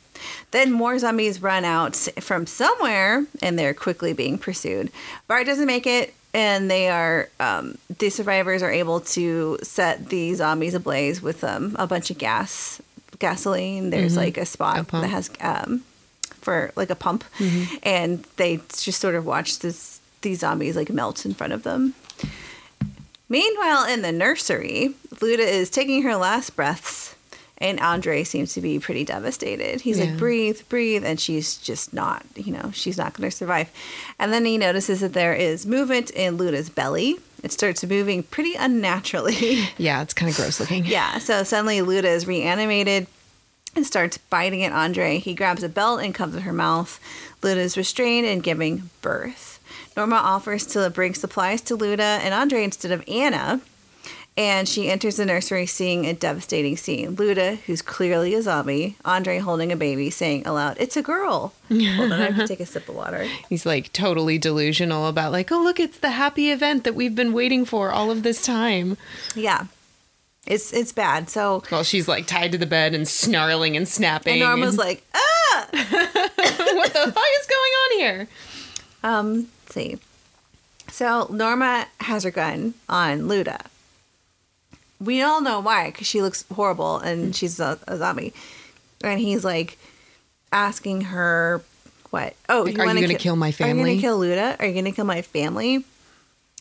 Then more zombies run out from somewhere and they're quickly being pursued. Bart doesn't make it and they are um, the survivors are able to set the zombies ablaze with um, a bunch of gas, gasoline. There's like a spot Mm-hmm. A that has um, for like a pump, and they just sort of watch this these zombies like melt in front of them. Meanwhile, in the nursery, Luda is taking her last breaths, and Andre seems to be pretty devastated. He's Yeah. like, breathe, breathe, and she's just not, you know, she's not going to survive. And then he notices that there is movement in Luda's belly. It starts moving pretty unnaturally. Yeah, it's kind of gross looking. yeah, so suddenly Luda is reanimated and starts biting at Andre. He grabs a belt and covers her mouth. Luda is restrained and giving birth. Norma offers to bring supplies to Luda and Andre instead of Anna. And she enters the nursery seeing a devastating scene. Luda, who's clearly a zombie, Andre holding a baby, saying aloud, It's a girl. Hold on, I have to take a sip of water. He's like totally delusional about like, oh look, it's the happy event that we've been waiting for all of this time. Yeah. It's it's bad. So Well, she's like tied to the bed and snarling and snapping. and Norma's like, ah what the fuck is going on here? Um, let's see. So Norma has her gun on Luda. We all know why, because she looks horrible and she's a, a zombie. And he's like asking her, "What? Oh, Like, are you gonna kill my family? Are you family?" gonna kill Luda? Are you gonna kill my family?"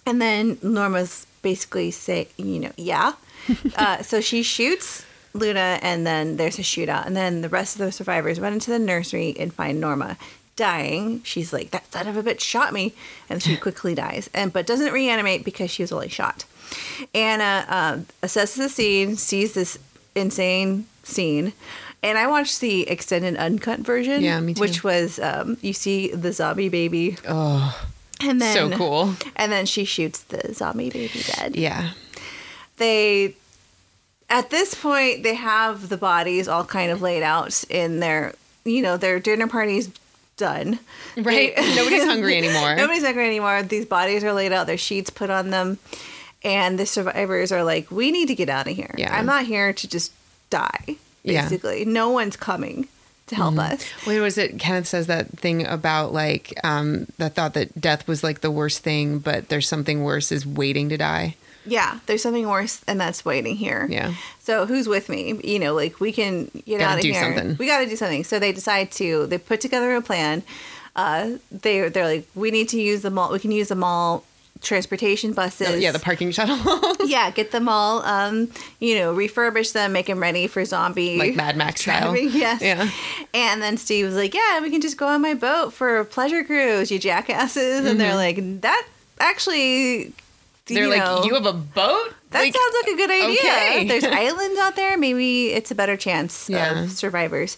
And then Norma's basically say, you know, yeah. uh, so she shoots Luda, and then there's a shootout, and then the rest of the survivors run into the nursery and find Norma dying. She's like, "That son of a bitch shot me," and she quickly dies, and but doesn't reanimate because she was only shot. Anna uh, assesses the scene, sees this insane scene. And I watched the extended uncut version, Yeah, me too. which was um, you see the zombie baby, Oh, and then so cool. and then she shoots the zombie baby dead. Yeah. They, at this point, they have the bodies all kind of laid out in their, you know, their dinner party's done. Right? Nobody's hungry anymore. Nobody's hungry anymore. These bodies are laid out, their sheets put on them, and the survivors are like, we need to get out of here. Yeah. I'm not here to just die, Yeah. basically. No one's coming to help us. Wait, was it Kenneth says that thing about like um the thought that death was like the worst thing, but there's something worse is waiting to die. Yeah, there's something worse, and that's waiting here. Yeah. So who's with me? You know, like we can get Gotta out of do here. something. We got to do something. So they decide to. They put together a plan. Uh, they they're like, we need to use the mall. We can use the mall transportation buses. Oh, yeah, the parking shuttle. yeah, get them all. Um, you know, refurbish them, make them ready for zombie like Mad Max style. Yes. Yeah. And then Steve was like, "Yeah, we can just go on my boat for a pleasure cruise, you jackasses." And they're like, "That actually." Mm-hmm. They're you like, know, you have a boat? that Like, sounds like a good idea. okay. There's islands out there. Maybe it's a better chance Yeah. of survivors.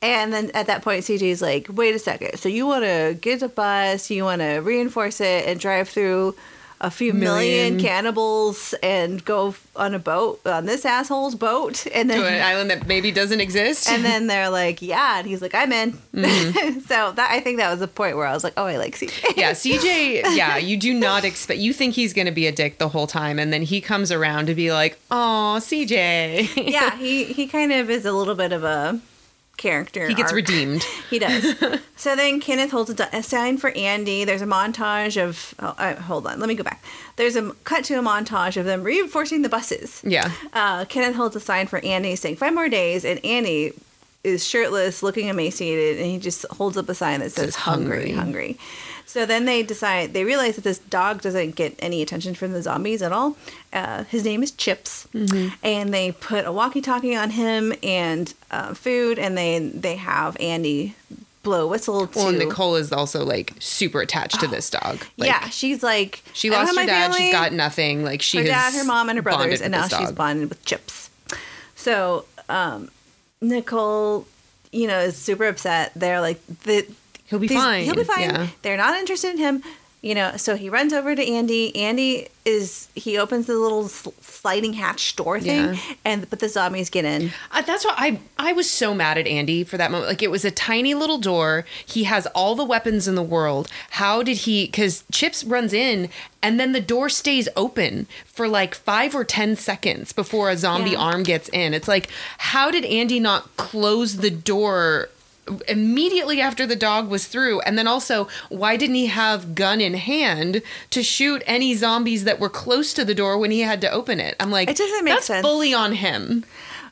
And then at that point, CJ's like, wait a second. So you want to get the bus, you want to reinforce it and drive through a few million, Million. cannibals and go on a boat, on this asshole's boat. And then to an island that maybe doesn't exist. and then they're like, yeah. And he's like, I'm in. Mm-hmm. so that I think that was the point where I was like, oh, I like CJ. yeah, CJ, yeah, you do not expect you think he's going to be a dick the whole time and then he comes around to be like, "Oh, CJ." yeah, he, he kind of is a little bit of a character. he gets arc. redeemed. He does. so then Kenneth holds a, sign for Andy. There's a montage of. Oh, uh, hold on, let me go back. There's a cut to a montage of them reinforcing the buses. Yeah. Uh, Kenneth holds a sign for Andy saying five more days, and Andy is shirtless, looking emaciated, and he just holds up a sign that says hungry, hungry. hungry. So then they decide, they realize that this dog doesn't get any attention from the zombies at all. Uh, his name is Chips. Mm-hmm. And they put a walkie talkie on him and uh, food, and they, they have Andy blow a whistle to. Well, Nicole is also like super attached to this dog. Like, yeah, she's like, She lost her dad. family." She's got nothing. Like she her has dad, her mom, and her brothers, and now she's bonded with Chips. So um, Nicole, you know, is super upset. They're like, the, He'll be these- fine. He'll be fine. Yeah. They're not interested in him. You know, so he runs over to Andy. Andy is he opens the little sliding hatch door thing, Yeah. and but the zombies get in. Uh, that's why I I was so mad at Andy for that moment. Like it was a tiny little door. He has all the weapons in the world. How did he? Because Chips runs in, and then the door stays open for like five or ten seconds before a zombie Yeah. arm gets in. It's like, how did Andy not close the door? Immediately after the dog was through? And then also, why didn't he have gun in hand to shoot any zombies that were close to the door when he had to open it? I'm like, It doesn't make that's sense. fully on him.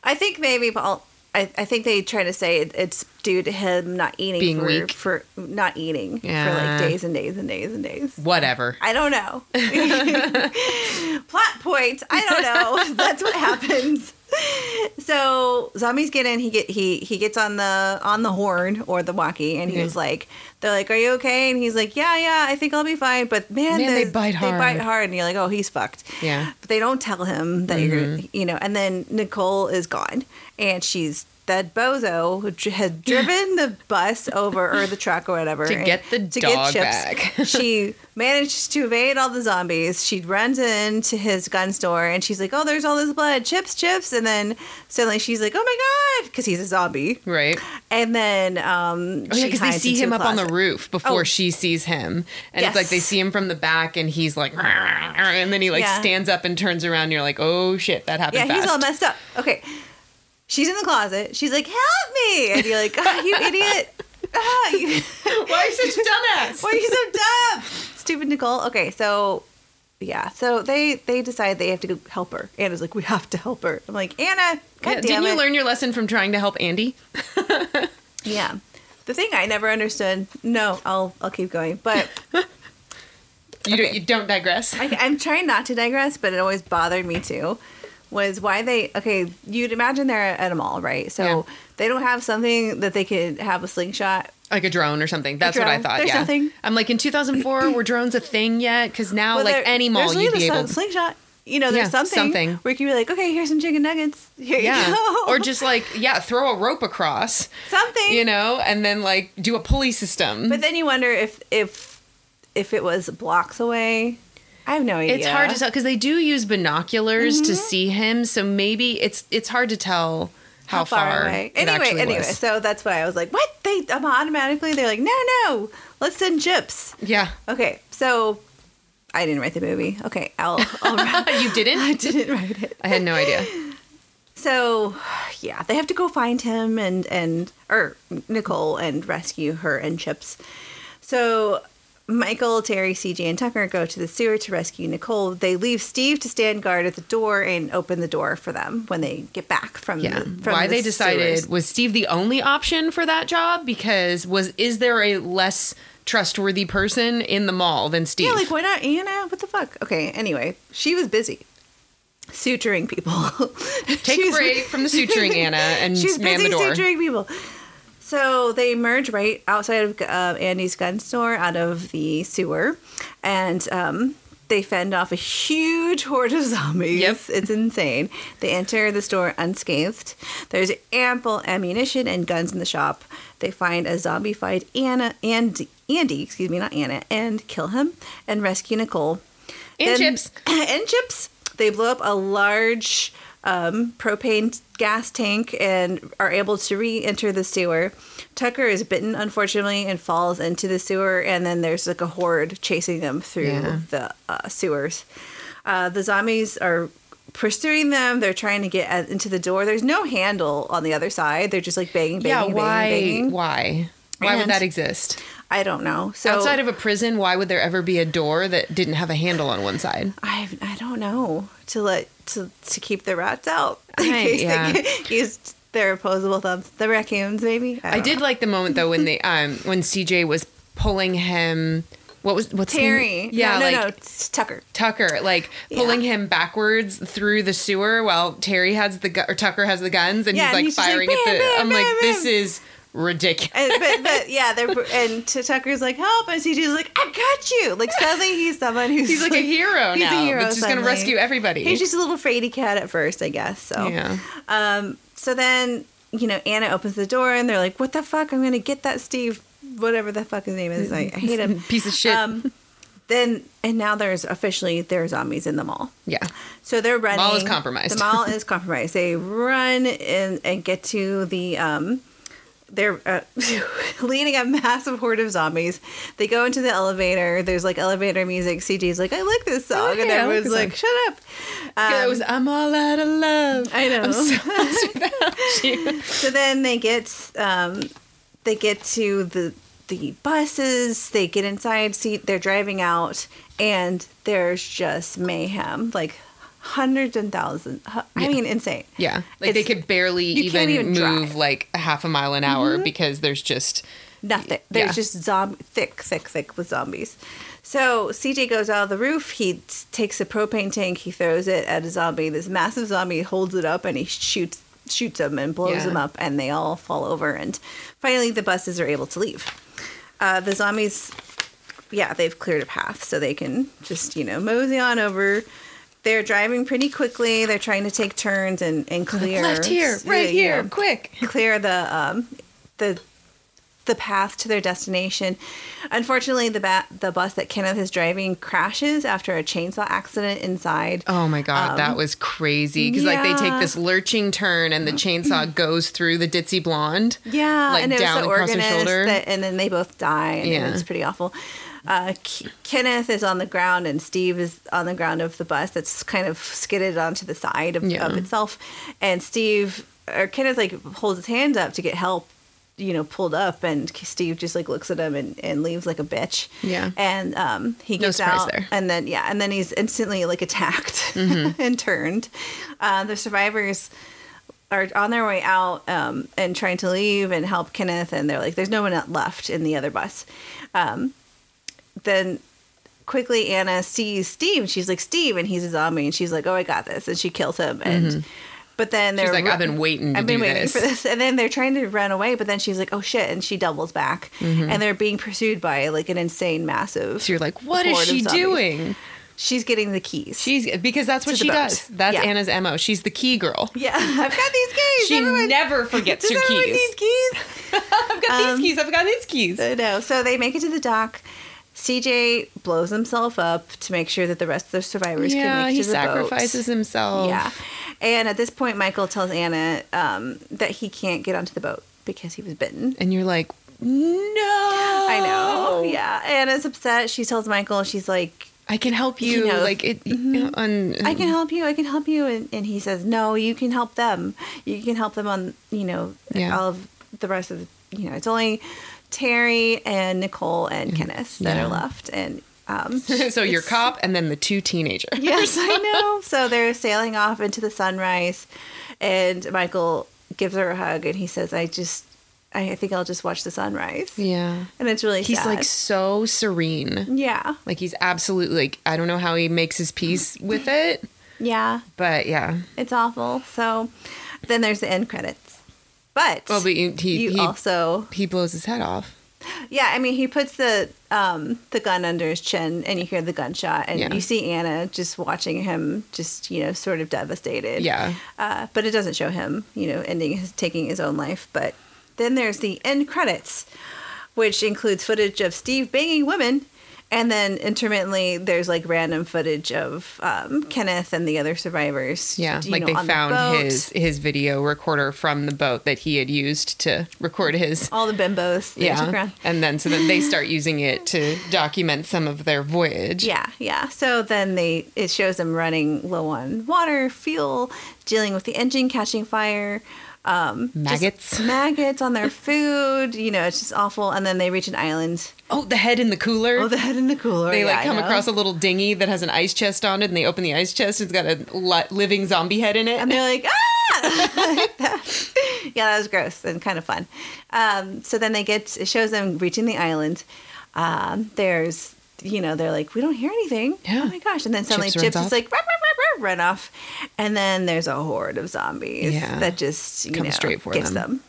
I think maybe Paul. I, I think they try to say it, it's due to him not eating Being for, weak. for not eating for like days and days and days and days. Whatever. I don't know. Plot point. I don't know. That's what happens. So zombies get in. He get he he gets on the on the horn or the walkie, and he's Yeah. like, they're like, "Are you okay?" And he's like, "Yeah, yeah, I think I'll be fine." But man, Man, they the- bite They bite hard. hard, and you're like, "Oh, he's fucked." Yeah. But they don't tell him that you're, mm-hmm. you know. And then Nicole is gone, and she's that bozo who had driven the bus over or the truck or whatever To get the dog back. she manages to evade all the zombies. She runs into his gun store, and she's like, "Oh, there's all this blood, chips, chips." And then suddenly she's like, "Oh my god," because he's a zombie. Right. And then um, Oh yeah, because they see him up on the roof before Oh. she sees him, and it's like they see him from the back, and he's like, and then he like Yeah. stands up and turns around. And you're like, oh shit, that happened Yeah, fast. he's all messed up. Okay. She's in the closet. She's like, "Help me!" And you're like, "Ah, "You idiot! Ah, you, Why are you such a dumbass? why are you so dumb, stupid Nicole?" Okay, so yeah, so they they decide they have to go help her. Anna's like, "We have to help her." I'm like, "Anna, God Yeah, didn't it!" you learn your lesson from trying to help Andy? Yeah. The thing I never understood. No, I'll I'll keep going. But You, don't, you don't digress. I, I'm trying not to digress, but it always bothered me too. Was why they okay? You'd imagine they're at a mall, right? So Yeah. they don't have something that they could have a slingshot. like a drone or something. That's what I thought. There's yeah. nothing. I'm like in 2004, were drones a thing yet? Because now, Well, like there- any mall, you'd be a able. slingshot. You know, there's Yeah, something, something. where you can be like, okay, here's some chicken nuggets. Here Yeah. you go. or just like yeah, throw a rope across. something. You know, and then like do a pulley system. But then you wonder if if if it was blocks away. I have no idea. It's hard to tell because they do use binoculars Mm-hmm. to see him, so maybe it's it's hard to tell how, far, away. it Anyway, anyway, was. so that's why I was like, what? They um, automatically they're like, no, no, let's send chips. Yeah, Okay, so I didn't write the movie. Okay, I'll. I'll you didn't. I didn't write it. I had no idea. So, yeah, they have to go find him and and or Nicole and rescue her and Chips. So. Michael, Terry, CJ, and Tucker go to the sewer to rescue Nicole. They leave Steve to stand guard at the door and open the door for them when they get back from Yeah, the from why the they decided sewers. was Steve the only option for that job? Because was is there a less trustworthy person in the mall than Steve? Yeah, like why not Anna? What the fuck? Okay, anyway, she was busy suturing people. Take a break from the suturing, Anna, and She's man busy the door. suturing people. So they emerge right outside of uh, Andy's gun store, out of the sewer, and um, they fend off a huge horde of zombies. Yep. It's insane. They enter the store unscathed. There's ample ammunition and guns in the shop. They find a zombified Anna and Andy, excuse me, not Anna, and kill him and rescue Nicole. And Then- chips. and chips. They blow up a large um, propane gas tank and are able to re-enter the sewer. Tucker is bitten, unfortunately, and falls into the sewer. And then there's like a horde chasing them through Yeah. the uh, sewers. Uh, the zombies are pursuing them. They're trying to get at, into the door. There's no handle on the other side. They're just like banging, Yeah, banging, why? banging, banging. Why? Why would that exist? I don't know. So Outside of a prison, why would there ever be a door that didn't have a handle on one side? I I don't know to let to to keep the rats out in Right, case yeah. they get, used their opposable thumbs. The raccoons, maybe. I don't did know. like the moment though when they um when CJ was pulling him. What was what's the? Terry. Yeah, no, no, like no, it's Tucker. Tucker, like Yeah. pulling him backwards through the sewer while Terry has the gu- or Tucker has the guns and Yeah, he's and like he's just like, firing at the. bam, I'm like, bam, this is ridiculous. And, but, but yeah, they're and Tucker's like help, and CJ's like I got you. Like suddenly he's someone who's He's like a hero he's a now. hero that's just gonna rescue everybody. He's just a little fraidy cat at first, I guess. So yeah. Um, so then, you know, Anna opens the door and they're like, what the fuck? I'm going to get that Steve, whatever the fuck his name is. I, I hate him. Piece of shit. Um, then, and now there's officially, there's zombies in the mall. yeah. So they're running. Mall is compromised. The mall is compromised. They run and, and get to the, um, they're uh, leading a massive horde of zombies. They go into the elevator. There's like elevator music. CJ's like, I like this song. like and. I like everyone's like, song. shut up. it Um, was I'm all out of love. I know. So lost without you. So then they get um, they get to the the buses. They get inside. See, they're driving out, and there's just mayhem. Like hundreds and thousands. I Yeah. mean, insane. Yeah, like they could barely even, even move drive. Mm-hmm. like a half a mile an hour because there's just Nothing. There's Yeah. just zombie thick, thick, thick with zombies. So CJ goes out of the roof. He t- takes a propane tank. He throws it at a zombie. This massive zombie holds it up and he shoots shoots them and blows Yeah. them up, and they all fall over. And finally, the buses are able to leave. Uh, the zombies, yeah, they've cleared a path so they can just you know mosey on over. They're driving pretty quickly. They're trying to take turns and, and clear left here, right you here, know, quick. clear the um, the the path to their destination. Unfortunately, the ba- the bus that Kenneth is driving crashes after a chainsaw accident inside. Oh my god, that was crazy because like they take Um, this lurching turn and the chainsaw goes through the ditzy blonde. Yeah, like and it was down the across her shoulder. that, and then they both die, and Yeah. it's pretty awful. Uh, K- Kenneth is on the ground, and Steve is on the ground of the bus that's kind of skidded onto the side of, Yeah. of itself. And Steve or Kenneth like holds his hand up to get help, you know, pulled up, and Steve just like looks at him and, and leaves like a bitch. Yeah. and um, he gets surprise out, there. and then yeah, and then he's instantly like attacked Mm-hmm. and turned. Uh, the survivors are on their way out um, and trying to leave and help Kenneth, and they're like, "There's no one left in the other bus." Um, then quickly Anna sees Steve, and she's like, "Steve," and he's a zombie, and she's like, "Oh, I got this," and she kills him. And but then they're Mm-hmm. like, "I've been waiting to I've been waiting this." for this, and then they're trying to run away, but then she's like, "Oh shit!" and she doubles back, and they're being pursued by like an insane, massive. Mm-hmm. So you're like, what is she doing? She's getting the keys. She's because that's what she boat. does. That's Yeah. Anna's mo. She's the key girl. yeah, I've got these keys. She Everyone- never forgets her keys. keys? I've got Um, these keys. I've got these keys. I know. So they make it to the dock. CJ blows himself up to make sure that the rest of the survivors can Yeah, make it he to the sacrifices boat. himself. Yeah. And at this point, Michael tells Anna um, that he can't get onto the boat because he was bitten. and you're like, no. I know. Yeah. Anna's upset. She tells Michael, she's like, I can help He you. knows. Like it. On, I can help you. I can help you. And, and he says, no, you can help them. You can help them on, you know, Yeah. all of the rest of the, you know, it's only Terry and Nicole and Kenneth that Yeah. are left. And, um, so your cop and then the two teenagers. Yes, I know. So they're sailing off into the sunrise, and Michael gives her a hug, and he says, "I just, I think I'll just watch the sunrise." Yeah. And it's really He's sad. like so serene. yeah, Like he's absolutely like I don't know how he makes his peace with it, yeah, but yeah. it's awful. So then there's the end credits, but Well, but he he, you he, also, he blows his head off. yeah, I mean, he puts the um the gun under his chin, and you hear the gunshot, and Yeah. you see Anna just watching him, just you know, sort of devastated. Yeah. uh, but it doesn't show him, you know, ending his taking his own life. But then there's the end credits, which includes footage of Steve banging women, and then intermittently there's like random footage of um, Kenneth and the other survivors. Yeah, you like know, they on the found boat. his his video recorder from the boat that he had used to record his. all the bimbos. Yeah, and then so then they start using it to document some of their voyage. Yeah, yeah. So then they it shows them running low on water, fuel, dealing with the engine catching fire, um, Maggots. maggots on their food. You know, it's just awful. And then they reach an island. Oh, the head in the cooler. Oh, the head in the cooler. they like I come across a little dinghy that has an ice chest on it, and they open the ice chest. It's got a li- living zombie head in it. and they're like, ah! yeah, that was gross and kind of fun. Um, so then they get, it shows them reaching the island. Um, there's, you know, they're like, we don't hear anything. Yeah. Oh my gosh. And then suddenly Chips Chips, is off. like, rah, rah, rah, run off. And then there's a horde of zombies Yeah. that just, you Comes know, straight for gets them.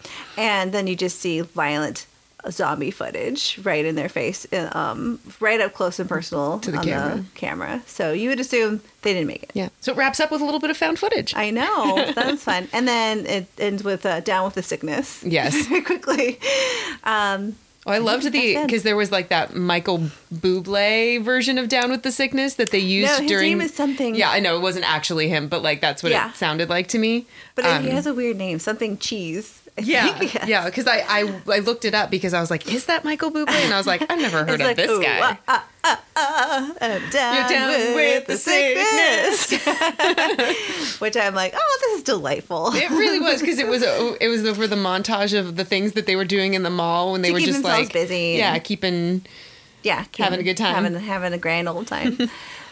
them. And then you just see violent zombie footage right in their face, uh, um, right up close and personal To the on camera. the camera. So you would assume they didn't make it. yeah. So it wraps up with a little bit of found footage. I know that was fun, and then it ends with uh, "Down with the Sickness." Yes. very quickly. Um, Oh, I loved the because there was like that Michael Bublé version of Down with the Sickness that they used No, his during. name is something- Yeah, I know it wasn't actually him, but like that's what Yeah. it sounded like to me. but Um, he has a weird name, something cheese. Yeah, yes. yeah, because I, I I looked it up because I was like, is that Michael Bublé? And I was like, I've never heard of like, this guy. ah, ah, ah, I'm down, You're down with, with the the sickness. Which I'm like, oh, this is delightful. It really was because it was it was over the montage of the things that they were doing in the mall when they To were just like busy yeah, keeping yeah, Having a good time. having having a grand old time.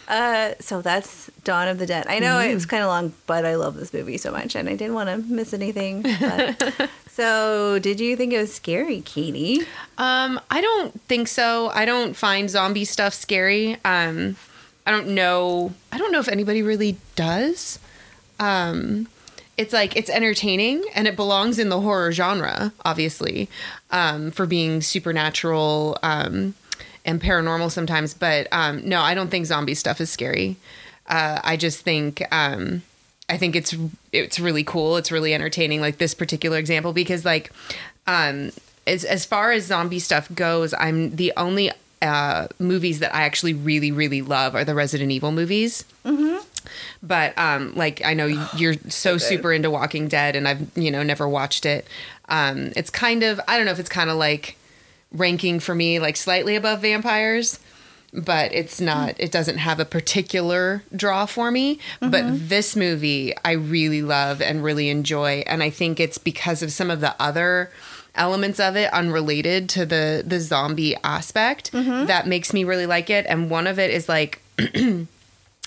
Uh, so that's Dawn of the Dead. I know Mm-hmm. it's kind of long, but I love this movie so much, and I didn't want to miss anything. But, so, did you think it was scary, Kaity? Um, I don't think so. I don't find zombie stuff scary. Um, I don't know. I don't know if anybody really does. Um, it's like it's entertaining and it belongs in the horror genre, obviously, um, for being supernatural um, and paranormal sometimes. But um, no, I don't think zombie stuff is scary. Uh, I just think um, I think it's it's really cool. It's really entertaining, like this particular example, because like um, as as far as zombie stuff goes, I'm the only uh, movies that I actually really really love are the Resident Evil movies. But um, like I know you're so super into Walking Dead, and I've you know never watched it. Um, it's kind of I don't know if it's kind of like ranking for me like slightly above vampires but it's not it doesn't have a particular draw for me. But mm-hmm. this movie i really love and really enjoy and i think it's because of some of the other elements of it unrelated to the the zombie aspect mm-hmm. that makes me really like it. And one of it is like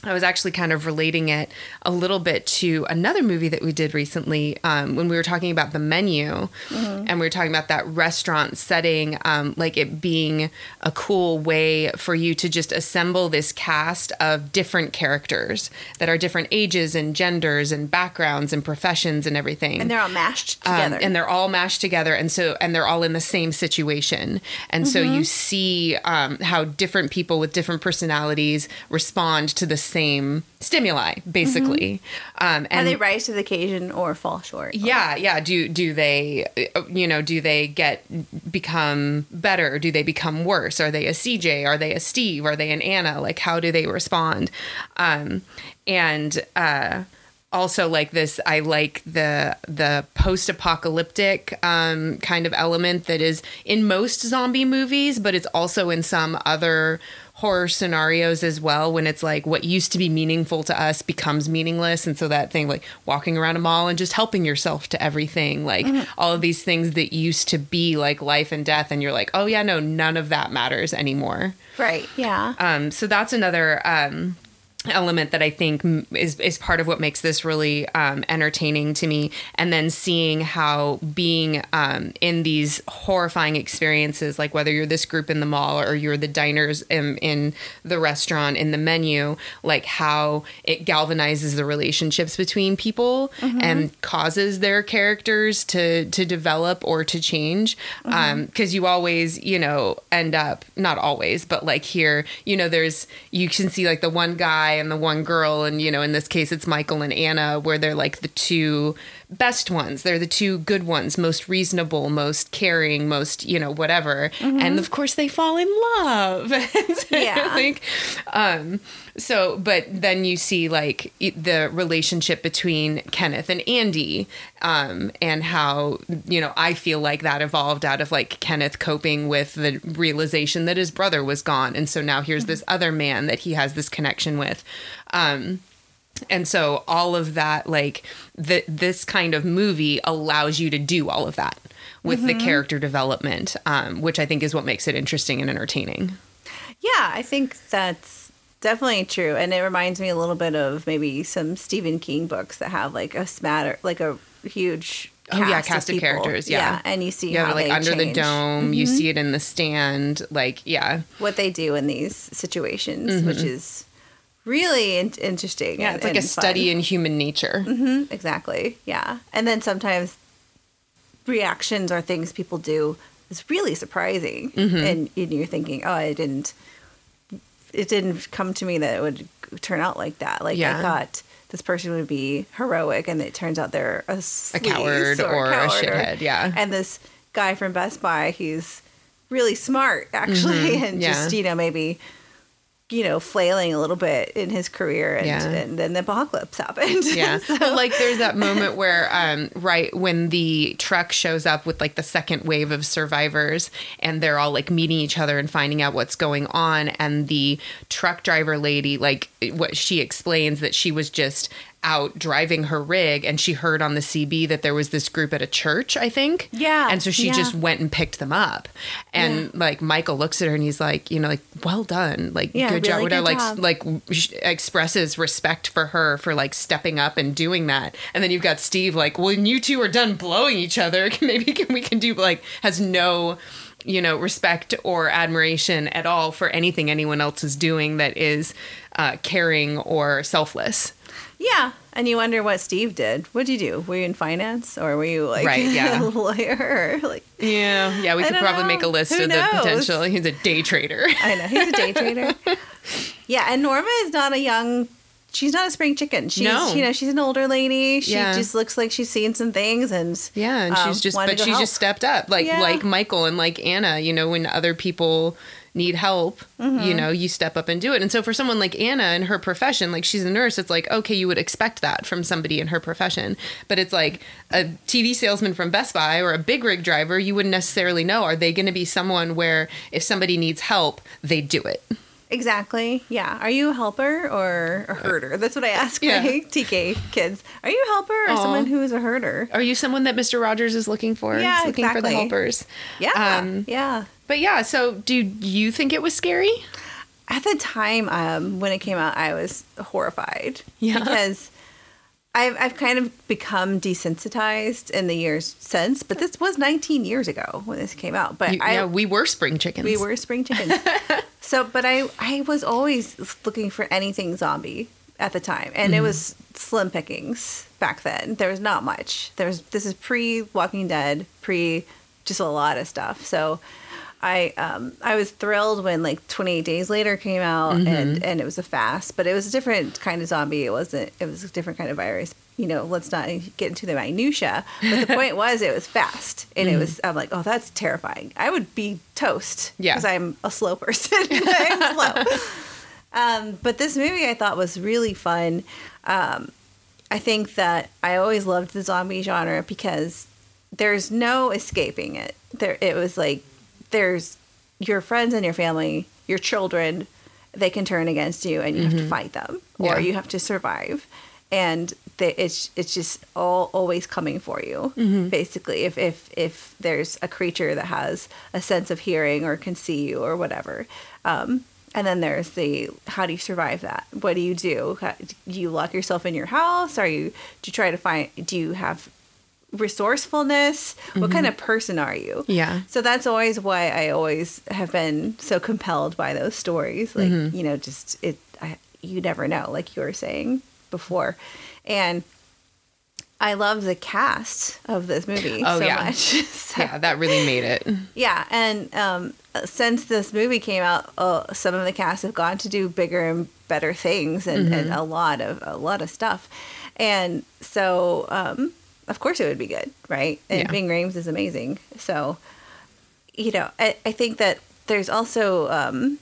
I was actually kind of relating it a little bit to another movie that we did recently um, when we were talking about the menu and we were talking about that restaurant setting, um, like it being a cool way for you to just assemble this cast of different characters that are different ages and genders and backgrounds and professions and everything. And they're all mashed Um, together. and they're all mashed together and so and they're all in the same situation and so Mm-hmm. you see um, how different people with different personalities respond to the same stimuli basically. Um, and and they rise to the occasion or fall short. yeah yeah. Do do they uh, you know do they get become better? Do they become worse? Are they a cj are they a steve? Are they an anna? Like how do they respond? Um and uh also like this i like the the post-apocalyptic um kind of element that is in most zombie movies but it's also in some other horror scenarios as well when it's like what used to be meaningful to us becomes meaningless and so that thing like walking around a mall and just helping yourself to everything like all of these things that used to be like life and death and you're like oh yeah no none of that matters anymore Right. Yeah. um, so that's another um, element that I think is is part of what makes this really um, entertaining to me. And then seeing how being um, in these horrifying experiences, like whether you're this group in the mall or you're the diners in, in the restaurant in the menu, like how it galvanizes the relationships between people and causes their characters to to develop or to change. Because you always, you know, end up not always, but like here, you know, there's you can see like the one guy and the one girl, and you know, in this case, it's Michael and Anna, where they're like the two best ones. They're the two good ones, most reasonable, most caring, most you know, whatever. And of course, they fall in love. Yeah. like, um, so, but then you see like the relationship between Kenneth and Andy, um, and how you know I feel like that evolved out of like Kenneth coping with the realization that his brother was gone, and so now here's this other man that he has this connection with. Um, and so all of that like the, this kind of movie allows you to do all of that with the character development um, which i think is what makes it interesting and entertaining Yeah, I think that's definitely true, and it reminds me a little bit of maybe some Stephen King books that have like a smatter, like a huge. Oh, yeah, cast of people. characters, yeah. and you see yeah like under the change Mm-hmm. dome you see it in the stand like yeah what they do in these situations, which is really in- interesting. Mm-hmm. yeah and- it's like a and study in human nature Mhm, exactly. Yeah, and then sometimes reactions or things people do is really surprising, Mm-hmm. and, and you're thinking, oh, I didn't. It didn't come to me that it would turn out like that. Like Yeah. I thought this person would be heroic, and it turns out they're a, a coward or, a coward shithead yeah And this guy from Best Buy, he's really smart actually, and Mm-hmm. yeah. just you know maybe you know, flailing a little bit in his career, and, Yeah. and then the apocalypse happened. Yeah. So- like there's that moment where um right when the truck shows up with like the second wave of survivors and they're all like meeting each other and finding out what's going on and the truck driver lady like what she explains that she was just out driving her rig and she heard on the CB that there was this group at a church, I think. Yeah, And so she yeah. just went and picked them up. And like Michael looks at her and he's like, you know, like, well done. Like, Yeah, good job. really Whatever. good Like, job. like expresses respect for her for like stepping up and doing that. And then you've got Steve like, when you two are done blowing each other, maybe can, we can do like has no you know respect or admiration at all for anything anyone else is doing that is uh, caring or selfless. Yeah, and you wonder what Steve did. What did you do? Were you in finance, or were you like Right, yeah. a lawyer? Or, like Yeah, yeah, we I could probably know. make a list Who of the potential. He's a day trader. I know he's a day trader. yeah, and Norma is not a young. She's not a spring chicken. She's No. you know she's an older lady. She Yeah. just looks like she's seen some things and Yeah, and um, she's just but she help. just stepped up. Like Yeah. like Michael and like Anna, you know, when other people need help, you Mm-hmm. know, you step up and do it. And so for someone like Anna in her profession, like she's a nurse, it's like, okay, you would expect that from somebody in her profession. But it's like a TV salesman from Best Buy or a big rig driver, you wouldn't necessarily know. Are they going to be someone where if somebody needs help, they do it? Exactly. Yeah. Are you a helper or a herder? That's what I ask Yeah. my TK kids. Are you a helper or Aw. someone who is a herder? Are you someone that Mr. Rogers is looking for? Yeah, He's looking for the helpers. Yeah. Um, yeah. But yeah, so do you think it was scary? At the time um, when it came out, I was horrified. Yeah. Because I've, I've kind of become desensitized in the years since, but this was 19 years ago when this came out. But You- I, yeah, we were spring chickens. We were spring chickens. so, but I I was always looking for anything zombie at the time, and it was slim pickings back then. There was not much. There was this is pre Walking Dead, pre just a lot of stuff. So. I um I was thrilled when like 28 days later came out and and it was a fast, but it was a different kind of zombie. It wasn't. It was a different kind of virus. You know, let's not get into the minutia. But the point was, it was fast, and it was. I'm like, oh, that's terrifying. I would be toast. Yeah. because I'm a slow person. I'm slow. Um, but this movie I thought was really fun. Um, I think that I always loved the zombie genre because there's no escaping it. There, it was like there's your friends and your family, your children. They can turn against you, and you have to fight them, or Yeah. you have to survive. And they, it's it's just all always coming for you. Basically, if if if there's a creature that has a sense of hearing or can see you or whatever. Um, and then there's the how do you survive that? What do you do? How, do you lock yourself in your house? Are you do you try to find? Do you have resourcefulness? What kind of person are you? Yeah. So that's always why I always have been so compelled by those stories. Like Mm-hmm. you know, just it. I, you never know, like you were saying before, and. I love the cast of this movie Oh, so yeah. much. So- Yeah, that really made it. yeah, and um, since this movie came out, uh, some of the cast have gone to do bigger and better things, and, and Mm-hmm. a lot of a lot of stuff. And so, um, of course, it would be good, right? And Yeah. Ving Rhames is amazing. So, you know, I, I think that there's also um,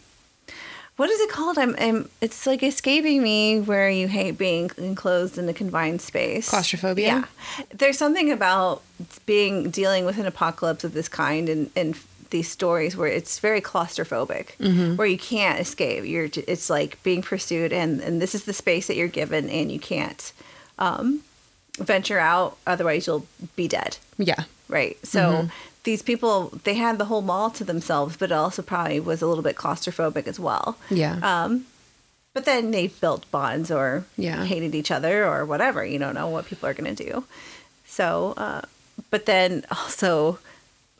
what is it called? I'm, I'm it's like escaping me where you hate being enclosed in a confined space. Claustrophobia? Yeah. There's something about being dealing with an apocalypse of this kind and and these stories where it's very claustrophobic, Mm-hmm. where you can't escape. You're it's like being pursued and and this is the space that you're given and you can't um venture out otherwise you'll be dead Yeah. right so Mm-hmm. these people they had the whole mall to themselves but it also probably was a little bit claustrophobic as well Yeah. um but then they built bonds or Yeah. hated each other or whatever you don't know what people are going to do so uh but then also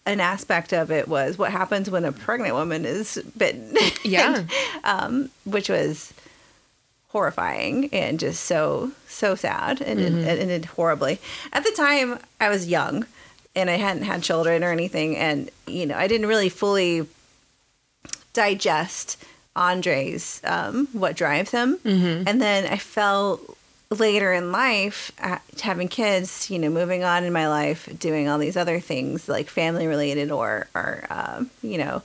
an aspect of it was what happens when a pregnant woman is bitten yeah. um, which was horrifying and just so so sad and it Mm-hmm. it ended horribly. At the time, I was young and I hadn't had children or anything, and you know I didn't really fully digest Andre's um, what drives him, Mm-hmm. and then I felt later in life uh, having kids you know moving on in my life doing all these other things like family related or or um, you know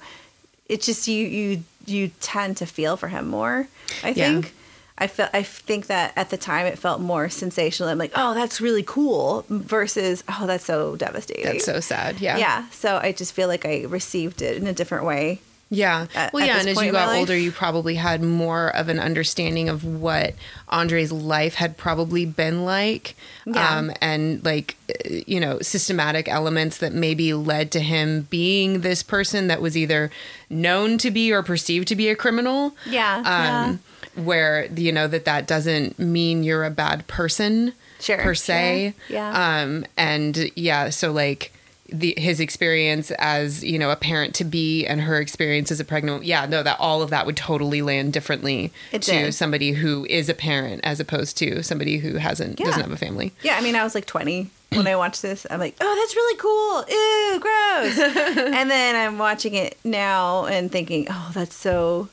it's just you you you tend to feel for him more. I Yeah. think. I felt I think that at the time it felt more sensational. I'm like, oh, that's really cool, versus oh, that's so devastating. That's so sad. Yeah. yeah. So I just feel like I received it in a different way. Yeah. at- well, yeah, and as you got life. older, you probably had more of an understanding of what Andre's life had probably been like, Yeah. um, and like uh, you know systematic elements that maybe led to him being this person that was either known to be or perceived to be a criminal. Yeah, Um, Where you know that that doesn't mean you're a bad person Sure, per se. sure. Yeah. Um, and yeah, so like the his experience as you know a parent to be and her experience as a pregnant yeah no that all of that would totally land differently It to did. somebody who is a parent as opposed to somebody who hasn't Yeah. doesn't have a family Yeah, I mean, I was like 20 when I watched this. I'm like, oh, that's really cool. Ew, gross. and then I'm watching it now and thinking, oh, that's so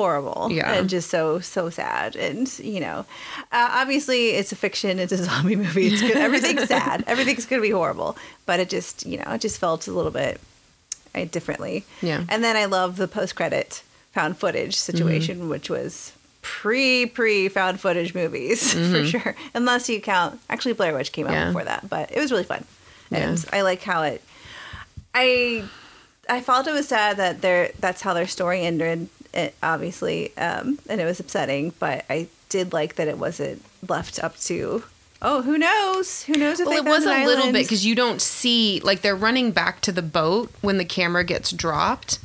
horrible. Yeah. And just so, so sad. And, you know, uh, obviously it's a fiction, it's a zombie movie. It's good. Everything's sad. Everything's going to be horrible. But it just, you know, it just felt a little bit uh, differently. Yeah. And then I love the post credit found footage situation, which was pre pre found footage movies for sure. Unless you count, actually Blair Witch came out Yeah. before that, but it was really fun, Yeah. and I like how it. I I felt it was sad that their that's how their story ended. It, obviously, um, and it was upsetting, but I did like that it wasn't left up to. Oh, who knows? Who knows if well it was a little island? bit because you don't see like they're running back to the boat when the camera gets dropped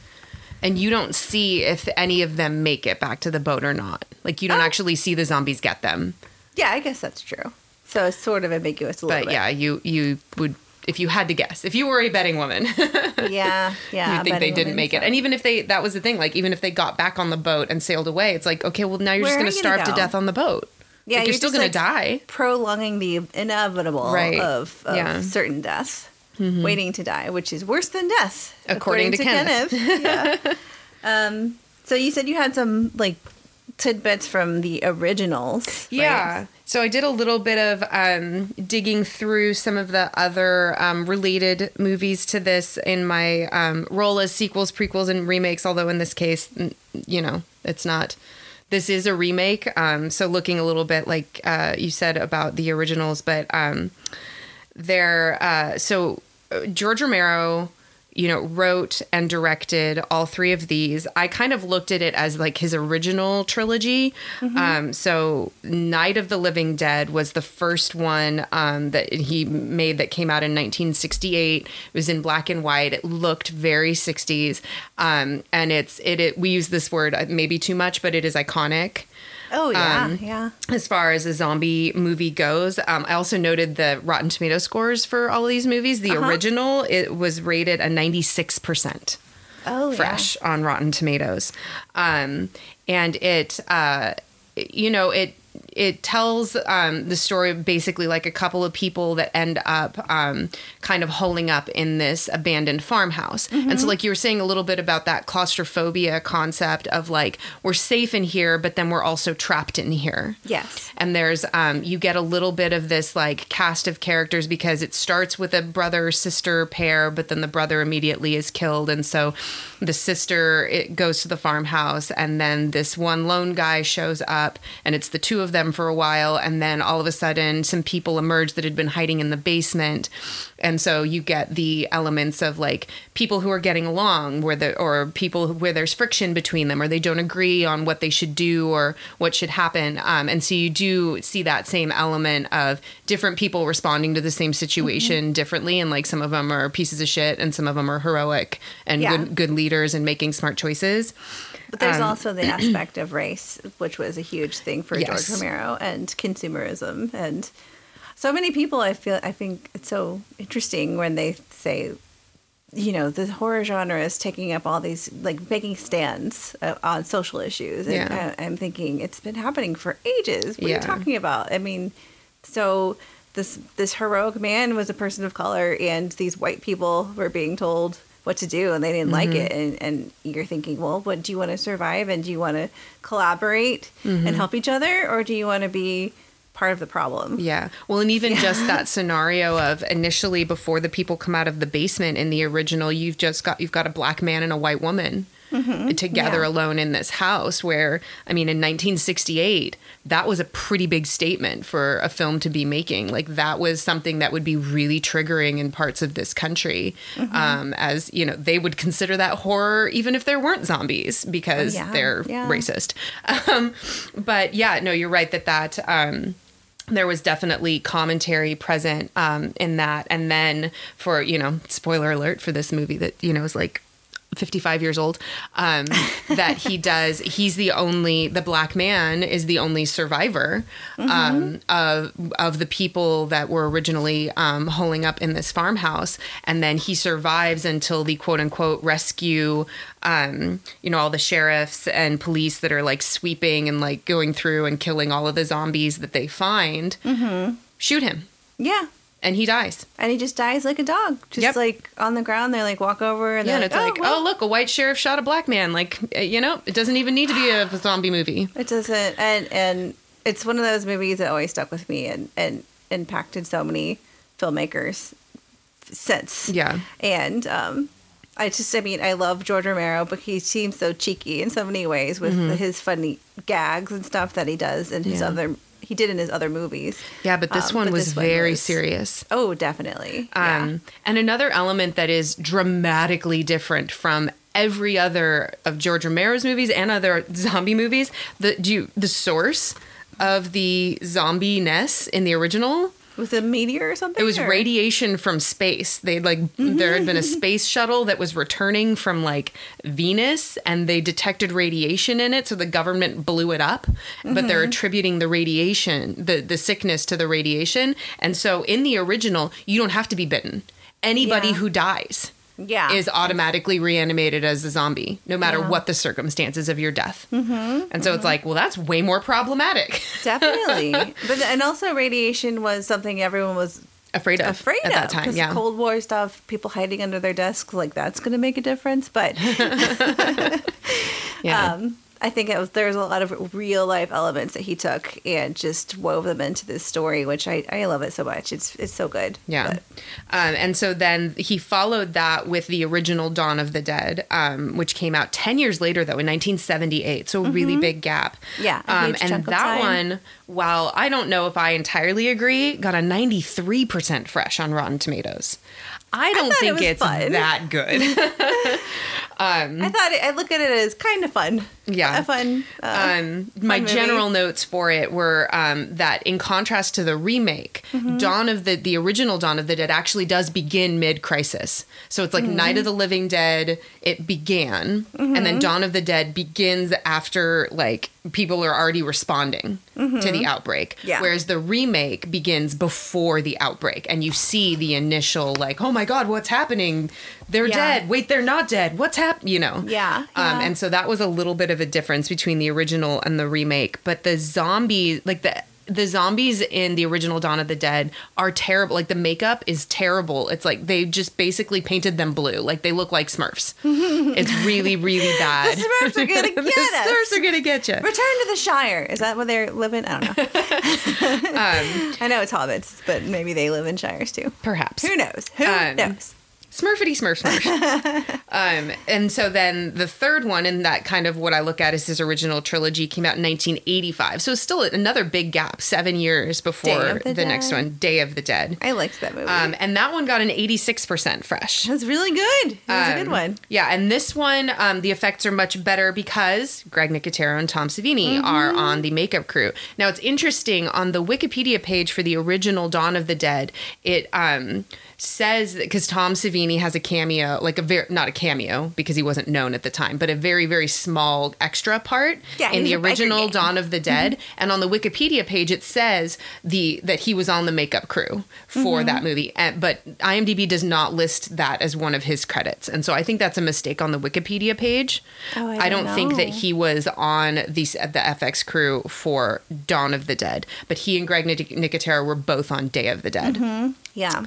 and you don't see if any of them make it back to the boat or not like you don't Oh. actually see the zombies get them yeah, I guess that's true. So it's sort of ambiguous a little but bit. yeah you you would if you had to guess if you were a betting woman yeah, yeah. you think they didn't make it. And even if they, that was the thing, like even if they got back on the boat and sailed away, it's like, okay, well now you're Where just going to starve to death on the boat. Yeah, like, you're, you're still going to die. prolonging the inevitable Right. of, of Yeah. Mm-hmm. certain deaths, waiting to die, which is worse than death, According to Kenneth. yeah. um, so you said you had some like tidbits from the originals. right? So I did a little bit of um, digging through some of the other um, related movies to this in my um, role as sequels, prequels, and remakes. Although in this case, you know, it's not. This is a remake. Um, so looking a little bit like uh, you said about the originals, but um, they're uh, so uh, George Romero, you know, wrote and directed all three of these. I kind of looked at it as like his original trilogy. Um, so Night of the Living Dead was the first one um, that he made that came out in 1968. It was in black and white. It looked very 60s, um, and it's it, it. We use this word uh, maybe too much, but it is iconic Oh yeah, Um, yeah. as far as a zombie movie goes. Um, I also noted the Rotten Tomato scores for all of these movies. The Uh-huh. original it was rated a ninety six percent Oh fresh on Rotten Tomatoes, um, and it uh, you know it it tells um, the story basically like a couple of people that end up um, kind of holing up in this abandoned farmhouse. And so, like you were saying a little bit about that claustrophobia concept of like we're safe in here, but then we're also trapped in here. Yes. And there's um, you get a little bit of this like cast of characters because it starts with a brother sister pair, but then the brother immediately is killed, and so the sister it goes to the farmhouse, and then this one lone guy shows up, and it's the two of them for a while, and then all of a sudden some people emerge that had been hiding in the basement, and so you get the elements of like people who are getting along, where the or people where there's friction between them, or they don't agree on what they should do or what should happen, um, and so you do see that same element of different people responding to the same situation differently, and like some of them are pieces of shit, and some of them are heroic and Yeah. good good leaders and making smart choices. But there's Um, also the aspect of race, which was a huge thing for Yes. George Romero, and consumerism, and so many people. I feel I think it's so interesting when they say, you know, the horror genre is taking up all these like making stands uh, on social issues, and Yeah. I, I'm thinking it's been happening for ages. What Yeah. are you talking about? I mean, so. This, this heroic man was a person of color, and these white people were being told what to do and they didn't like mm-hmm. it and, and you're thinking well what do you want to survive and do you want to collaborate and mm-hmm. help each other or do you want to be part of the problem? Yeah. Well, and even just that scenario of initially before the people come out of the basement in the original, you've just got you've got a black man and a white woman together Yeah. alone in this house. Where I mean, in 1968, that was a pretty big statement for a film to be making. Like that was something that would be really triggering in parts of this country, Mm-hmm. um, as you know, they would consider that horror even if there weren't zombies because Yeah, they're yeah. racist. Um, but yeah, no, you're right that that. Um, there was definitely commentary present um, in that. And then for, you know, spoiler alert for this movie that, you know, is like 55 years old, um, that he does, he's the only, the black man is the only survivor um, of, of the people that were originally um, holing up in this farmhouse. And then he survives until the quote unquote rescue, um, you know, all the sheriffs and police that are like sweeping and like going through and killing all of the zombies that they find, shoot him. Yeah. And he dies. And he just dies like a dog. Just Yep. like on the ground. They like walk over and Yeah, and it's like, well, oh, look, a white sheriff shot a black man. Like, uh, you know, it doesn't even need to be a zombie movie. It doesn't, and and it's one of those movies that always stuck with me and and impacted so many filmmakers since. Yeah. And um, I just, I mean, I love George Romero, but he seems so cheeky in so many ways with his funny gags and stuff that he does in his Mm-hmm. Yeah. other. He did in his other movies. Yeah, but this Um, one but was this one very was- serious. Oh, definitely. Um, And another element that is dramatically different from every other of George Romero's movies and other zombie movies, the do you, the source of the zombie ness in the original Was it a meteor or something? It was or- radiation from space. They'd like mm-hmm. there had been a space shuttle that was returning from like Venus and they detected radiation in it, so the government blew it up. But they're mm-hmm. attributing the radiation, the the sickness to the radiation. And so in the original, you don't have to be bitten. Anybody Yeah. who dies Yeah. is automatically reanimated as a zombie, no matter Yeah. what the circumstances of your death. Mm-hmm. And so it's like, well, that's way more problematic. Definitely. but and also radiation was something everyone was afraid of afraid at of that time. Yeah. Cold War stuff, people hiding under their desks, like that's going to make a difference. But yeah. um, I think it was there's a lot of real life elements that he took and just wove them into this story, which I, I love it so much. It's it's so good. Yeah. Um, and so then he followed that with the original Dawn of the Dead, um, which came out 10 years later, though, in 1978. So a really big gap. Mm-hmm. Yeah, Um, and that one, while I don't know if I entirely agree, got a 93% fresh on Rotten Tomatoes. I don't it think was it's fun. that good. I thought it, I look at it as kind of fun. Yeah. fun. Uh, um, my movie. general notes for it were um, that in contrast to the remake, Mm-hmm. Dawn of the the original Dawn of the Dead actually does begin mid crisis. So it's like Mm-hmm. Night of the Living Dead. It began, and Mm-hmm. then Dawn of the Dead begins after like people are already responding to the outbreak. Mm-hmm. Yeah. Whereas the remake begins before the outbreak, and you see the initial like, oh my god, what's happening? They're Yeah. dead. Wait, they're not dead. What's happening? You know. Yeah, Um, yeah. and so that was a little bit of a difference between the original and the remake. But the zombies, like the the zombies in the original Dawn of the Dead are terrible. Like the makeup is terrible. It's like they just basically painted them blue. Like they look like Smurfs. it's really, really bad. The Smurfs are gonna the get us. Smurfs are gonna get you. Return to the Shire. Is that where they're living? I don't know. Um, I know it's hobbits, but maybe they live in shires too. Perhaps. Who knows? Who Um, knows? Smurfity Smurf Smurf. um, and so then the third one, and that kind of what I look at is his original trilogy, came out in 1985. So it's still another big gap, seven years before the, the next one, Day of the Dead. I liked that movie. Um, and that one got an 86% fresh. That's really good. It was a good Um, one. Yeah, and this one, um, the effects are much better because Greg Nicotero and Tom Savini are Mm-hmm. on the makeup crew. Now, it's interesting on the Wikipedia page for the original Dawn of the Dead, it says because Tom Savini has a cameo, like a very not a cameo because he wasn't known at the time, but a very very small extra part Yeah, in the original. Dawn of the Dead. And on the Wikipedia page, it says the that he was on the makeup crew for Mm-hmm. that movie, and, but IMDb does not list that as one of his credits, and so I think that's a mistake on the Wikipedia page. Oh, I don't don't think that he was on the the FX crew for Dawn of the Dead, but he and Greg Nic- Nicotero were both on Day of the Dead. Mm-hmm. Yeah.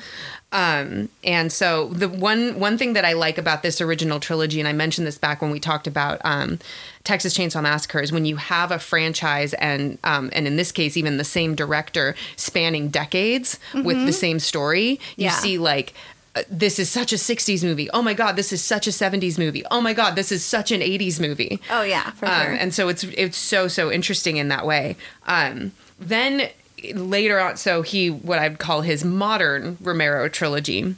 Um, and so the one one thing that I like about this original trilogy, and I mentioned this back when we talked about um, Texas Chainsaw Massacre, is when you have a franchise and um, and in this case even the same director spanning decades with the same story, you Yeah. see like uh, this is such a 60s movie. Oh my god, this is such a 70s movie. Oh my god, this is such an 80s movie. Oh yeah, for Um, sure. and so it's it's so so interesting in that way. Um, then later on, so he what I'd call his modern Romero trilogy.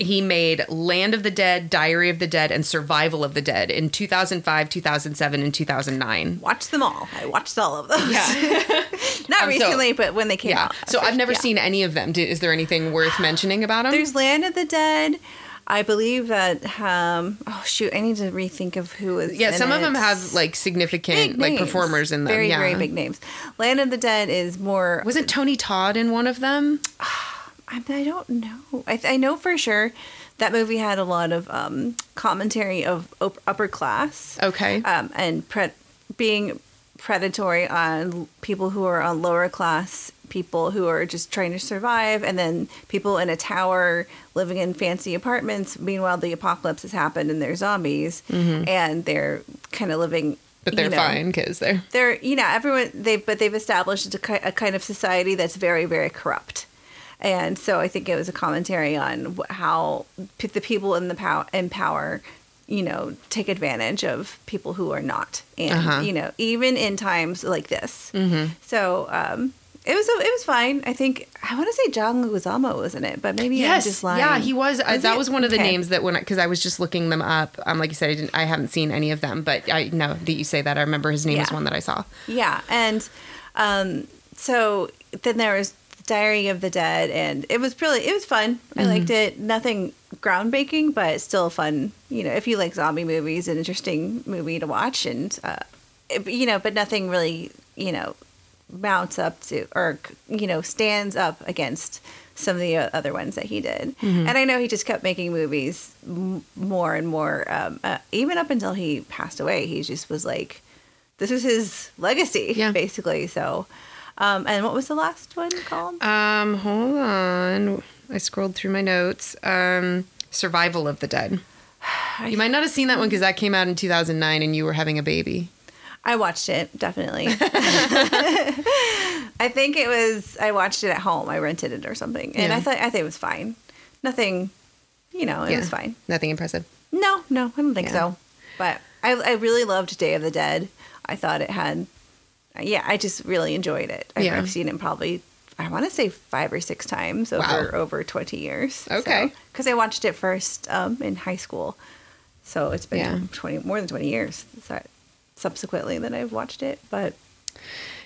He made Land of the Dead, Diary of the Dead, and Survival of the Dead in 2005, 2007, and 2009. watched them all. I watched all of those. Yeah. Not Um, so- recently, but when they came yeah. out. So I've never Yeah. seen any of them. Do- Is there anything worth mentioning about them? There's Land of the Dead. I believe that. Um, oh shoot, I need to rethink of who was. yeah, some of them have like significant like performers in them. Very yeah. very big names. Land of the Dead is more. Wasn't Tony Todd in one of them? I, I don't know. I, I know for sure that movie had a lot of um, commentary of op- upper class. Okay. um, and pre- being predatory on people who are on lower class people who are just trying to survive and then people in a tower living in fancy apartments meanwhile the apocalypse has happened and they're zombies and they're kind of living Mm-hmm. but they're you know, fine because they're they're you know everyone they've but they've established a, a kind of society that's very very corrupt. And so i think it was a commentary on how p- the people in the power in power you know take advantage of people who are not. And Uh-huh. you know even in times like this. So um it was it was fine. I think I want to say John Leguizamo was in it, but maybe I'm just lying. yeah, he was. uh, Was that it? was one of the Okay. names that when because I, was just looking them up. Um, like you said, I didn't. I haven't seen any of them, but I know that you say that. I remember his name is Yeah. one that I saw. Yeah, and um, so then there was Diary of the Dead, and it was really it was fun. I Mm-hmm. liked it. Nothing groundbreaking, but still fun. You know, if you like zombie movies, an interesting movie to watch, and uh, it- you know, but nothing really you know mounts up to or you know stands up against some of the other ones that he did. Mm-hmm. And I know he just kept making movies m- more and more, um, uh, even up until he passed away. He just was like, this is his legacy, Yeah. basically. So, um, and what was the last one called? Um, hold on. I scrolled through my notes. Um, Survival of the Dead. You might not have seen that one because that came out in 2009 and you were having a baby. I watched it definitely. I think it was I watched it at home. I rented it or something, and Yeah. I thought I think it was fine. Nothing, you know, it Yeah. was fine. Nothing impressive. No, no, I don't think Yeah. so. But I, I really loved Day of the Dead. I thought it had, yeah, I just really enjoyed it. I've, Yeah. I've seen it probably, I want to say five or six times over Wow. over twenty years. Okay. because I watched it first um, in high school, so it's been Yeah. twenty more than twenty years. So subsequently that I've watched it, but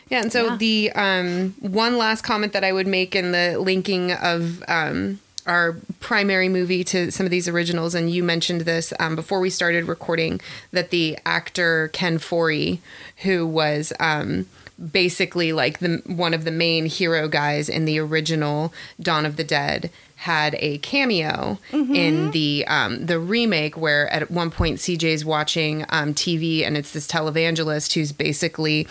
Yeah, and so Yeah. the um, one last comment that I would make in the linking of um, our primary movie to some of these originals, and you mentioned this um, before we started recording, that the actor Ken Foree, who was um, basically like the one of the main hero guys in the original Dawn of the Dead, had a cameo in the um, the remake where at one point CJ's watching um, TV and it's this televangelist who's basically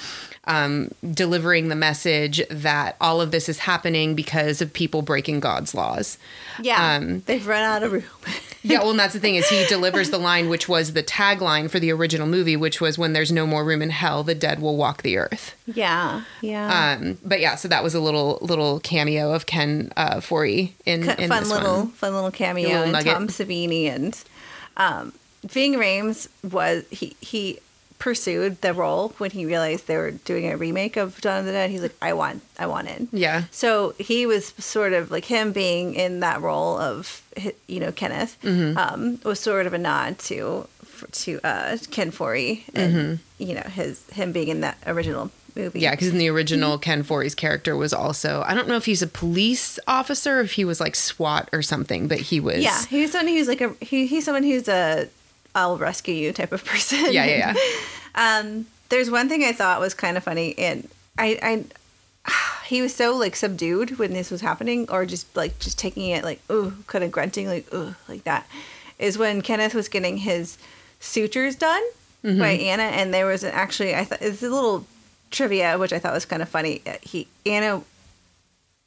um, delivering the message that all of this is happening because of people breaking God's laws. yeah, Um, they've run out of room. Yeah, well, and that's the thing is he delivers the line, which was the tagline for the original movie, which was "When there's no more room in hell, the dead will walk the earth." yeah, yeah. Um, but yeah, so that was a little little cameo of Ken uh, Foree in, Cut- in fun little one. fun little cameo little and nugget. Tom Savini and um, Ving Rhames was he he pursued the role when he realized they were doing a remake of Dawn of the Dead. He's like, I want I want in. Yeah. So he was sort of like him being in that role of you know Kenneth Mm-hmm. um, was sort of a nod to to uh, Ken Foree and Mm-hmm. you know his him being in that original movie. Yeah, because in the original, Mm-hmm. Ken Foree's character was also I don't know if he's a police officer, if he was like SWAT or something, but he was Yeah, he's someone who's like a he, he's someone who's a I'll rescue you type of person. yeah, yeah, yeah. Um, there's one thing I thought was kind of funny, and I, I, he was so like subdued when this was happening, or just like just taking it like ooh, kind of grunting like ooh, like that. Is when Kenneth was getting his sutures done by Anna, and there was an, actually I thought it's a little trivia which I thought was kind of funny. He Anna,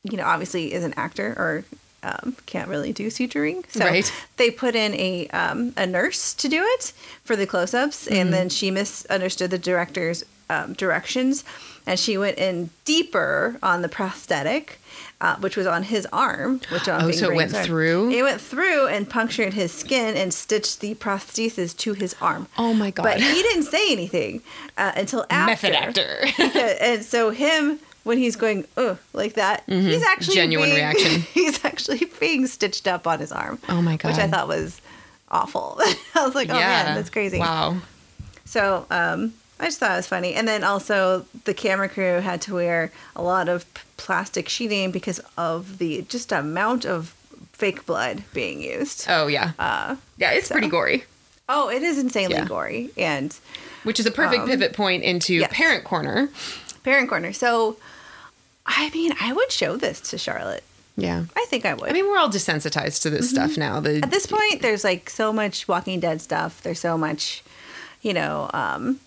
you know, obviously is an actor or. Um, can't really do suturing, so Right. they put in a um, a nurse to do it for the close-ups, and then she misunderstood the director's um, directions and she went in deeper on the prosthetic, uh, which was on his arm. Which on Oh, Ving so it went arm. through? It went through and punctured his skin and stitched the prosthesis to his arm. Oh my God. But he didn't say anything uh, until after. Method actor. and so him when he's going ugh like that, he's actually Mm-hmm. Genuine being- reaction. He's actually being stitched up on his arm. Oh my god, Which I thought was awful. I was like, oh man, that's crazy. Wow. So um, I just thought it was funny. And then also the camera crew had to wear a lot of plastic sheeting because of the just amount of fake blood being used. Oh yeah. Uh, yeah, it's pretty gory. oh, it is insanely Yeah. gory. And Which is a perfect Um, pivot point into yes. parent corner. parent corner. So, I mean, I would show this to Charlotte. Yeah. I think I would. I mean, we're all desensitized to this stuff now. The Mm-hmm. at this point there's like so much walking dead stuff there's so much you know um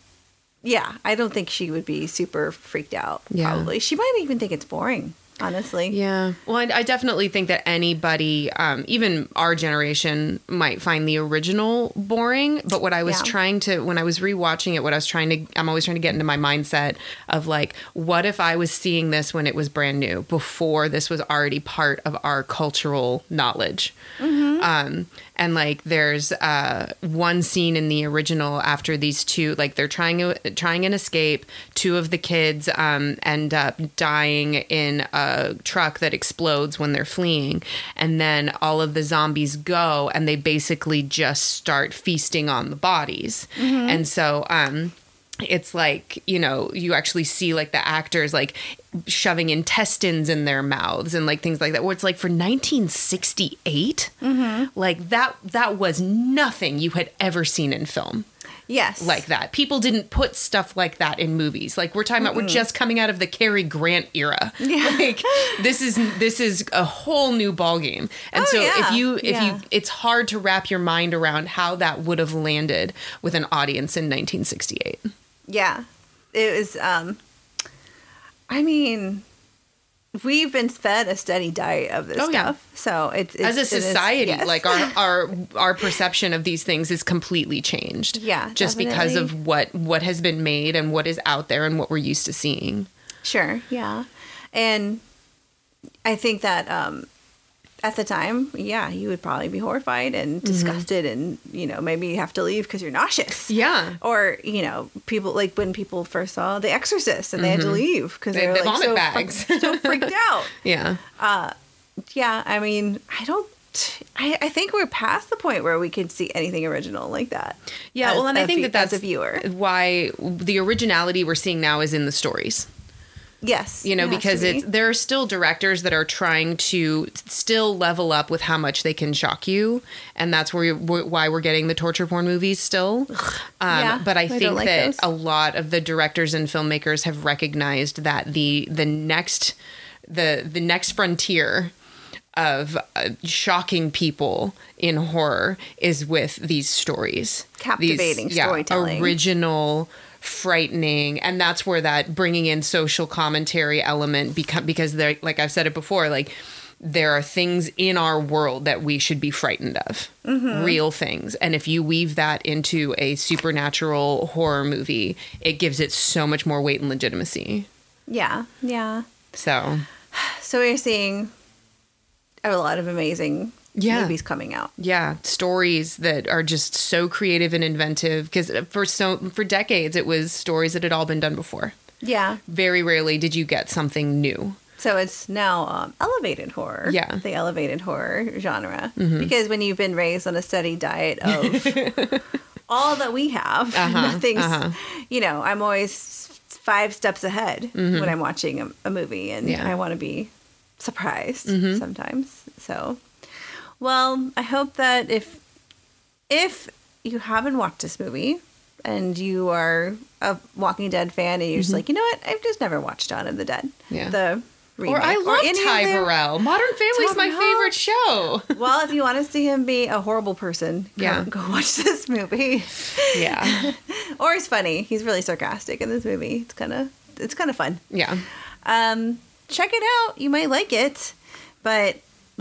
yeah i don't think she would be super freaked out Yeah. probably she might even think it's boring honestly Yeah. Well, I, I definitely think that anybody, um, even our generation, might find the original boring. But what I was Yeah. trying to, when I was rewatching it, what I was trying to, I'm always trying to get into my mindset of like, what if I was seeing this when it was brand new, before this was already part of our cultural knowledge? Um, and like, there's uh, one scene in the original after these two, like they're trying to, trying an escape. Two of the kids um, end up dying in a truck that explodes when they're fleeing, and then all of the zombies go, and they basically just start feasting on the bodies. And so, um, it's like you know you actually see like the actors like shoving intestines in their mouths and like things like that. Where it's like for 1968 mm-hmm. like that that was nothing you had ever seen in film. Yes. Like that. People didn't put stuff like that in movies. Like we're talking about we're just coming out of the Cary Grant era. Yeah. like this is this is a whole new ball game and Oh, so yeah. if you if Yeah. you it's hard to wrap your mind around how that would have landed with an audience in 1968 yeah it was um i mean we've been fed a steady diet of this Oh, yeah. stuff so it's, it's as a it is- society yes. like our our our perception of these things is completely changed Yeah, just because of what what has been made and what is out there and what we're used to seeing Sure, yeah. And I think that um, at the time, yeah, you would probably be horrified and Mm-hmm. disgusted and, you know, maybe you have to leave because you're nauseous. yeah Or, you know, people like when people first saw The Exorcist and they had to leave because they, They- were the like so, bags. fuck- so freaked out. yeah Yeah, I mean, I don't. I, I think we're past the point where we could see anything original like that. Yeah, as well, and I think view- that that's a viewer. why the originality we're seeing now is in the stories. Yes, You know, it because be. it's there are still directors that are trying to still level up with how much they can shock you, and that's where why we're getting the torture porn movies still. Um, Yeah, but I I think like that those. a lot of the directors and filmmakers have recognized that the the next the the next frontier of uh, shocking people in horror is with these stories Captivating these, yeah, storytelling. original frightening. And that's where that bringing in social commentary element become because they're like i've said it before like there are things in our world that we should be frightened of. Mm-hmm. real things. And if you weave that into a supernatural horror movie it gives it so much more weight and legitimacy. Yeah, yeah. so. So we're seeing a lot of amazing Yeah. movies coming out. yeah stories that are just so creative and inventive because for so for decades it was stories that had all been done before Yeah. very rarely did you get something new So it's now um, elevated horror. Yeah. Mm-hmm. The elevated horror genre. Because when you've been raised on a steady diet of all that we have, Uh-huh, nothing's, uh-huh. you know, I'm always five steps ahead when I'm watching a, a movie and Mm-hmm. Yeah. Mm-hmm. I want to be surprised sometimes. So, well, I hope that if if you haven't watched this movie and you are a Walking Dead fan and you're just like, you know what, I've just never watched Dawn of the Dead. Mm-hmm. Yeah. The remake, or I love of Ty. Burrell. Modern Family's Ty my Burrell? favorite show. Well, if you want to see him be a horrible person, go, Yeah. go watch this movie. yeah, or he's funny. He's really sarcastic in this movie. It's kind of it's kind of fun. yeah. Um, check it out. You might like it. But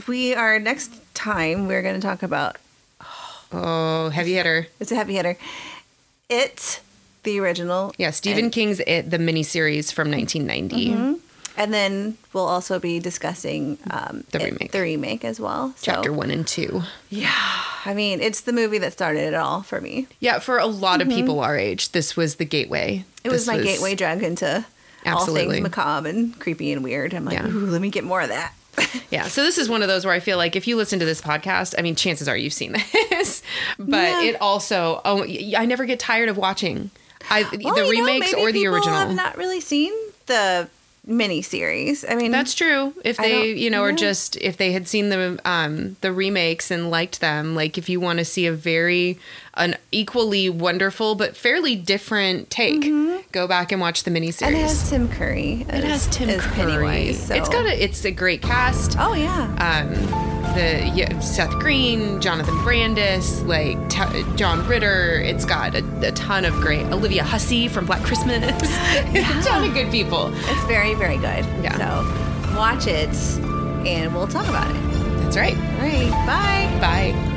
we are next time we're going to talk about Oh, heavy hitter. it's a heavy hitter. It the original. Yeah, Stephen and, King's It, the miniseries from 1990. Mm-hmm. and then we'll also be discussing um, The it- remake. the remake as well. So, Chapter one and two. Yeah, I mean, it's the movie that started it all for me. Yeah, for a lot of people our age, this was the gateway. Mm-hmm. It was This my gateway drug into all things macabre and creepy and weird. I'm like, Yeah. ooh, let me get more of that. Yeah, so this is one of those where I feel like if you listen to this podcast, I mean, chances are you've seen this, but Yeah. it also, oh, I never get tired of watching I, Well, the know, remakes maybe or the original. have not really seen the mini series. I mean, That's true. If they, you know, or just if they had seen the um the remakes and liked them, like if you want to see a very an equally wonderful but fairly different take, go back and watch the miniseries. Mm-hmm. and it has Tim Curry. It has Tim Curry. Pennywise, so- It's got a it's a great cast. Oh yeah. um, the yeah, Seth Green, Jonathan Brandis, like t- John Ritter. It's got a, a ton of great Olivia Hussey from Black Christmas. a ton of good people. It's very, very good. Yeah. So watch it and we'll talk about it. That's right. All right. Bye. Bye.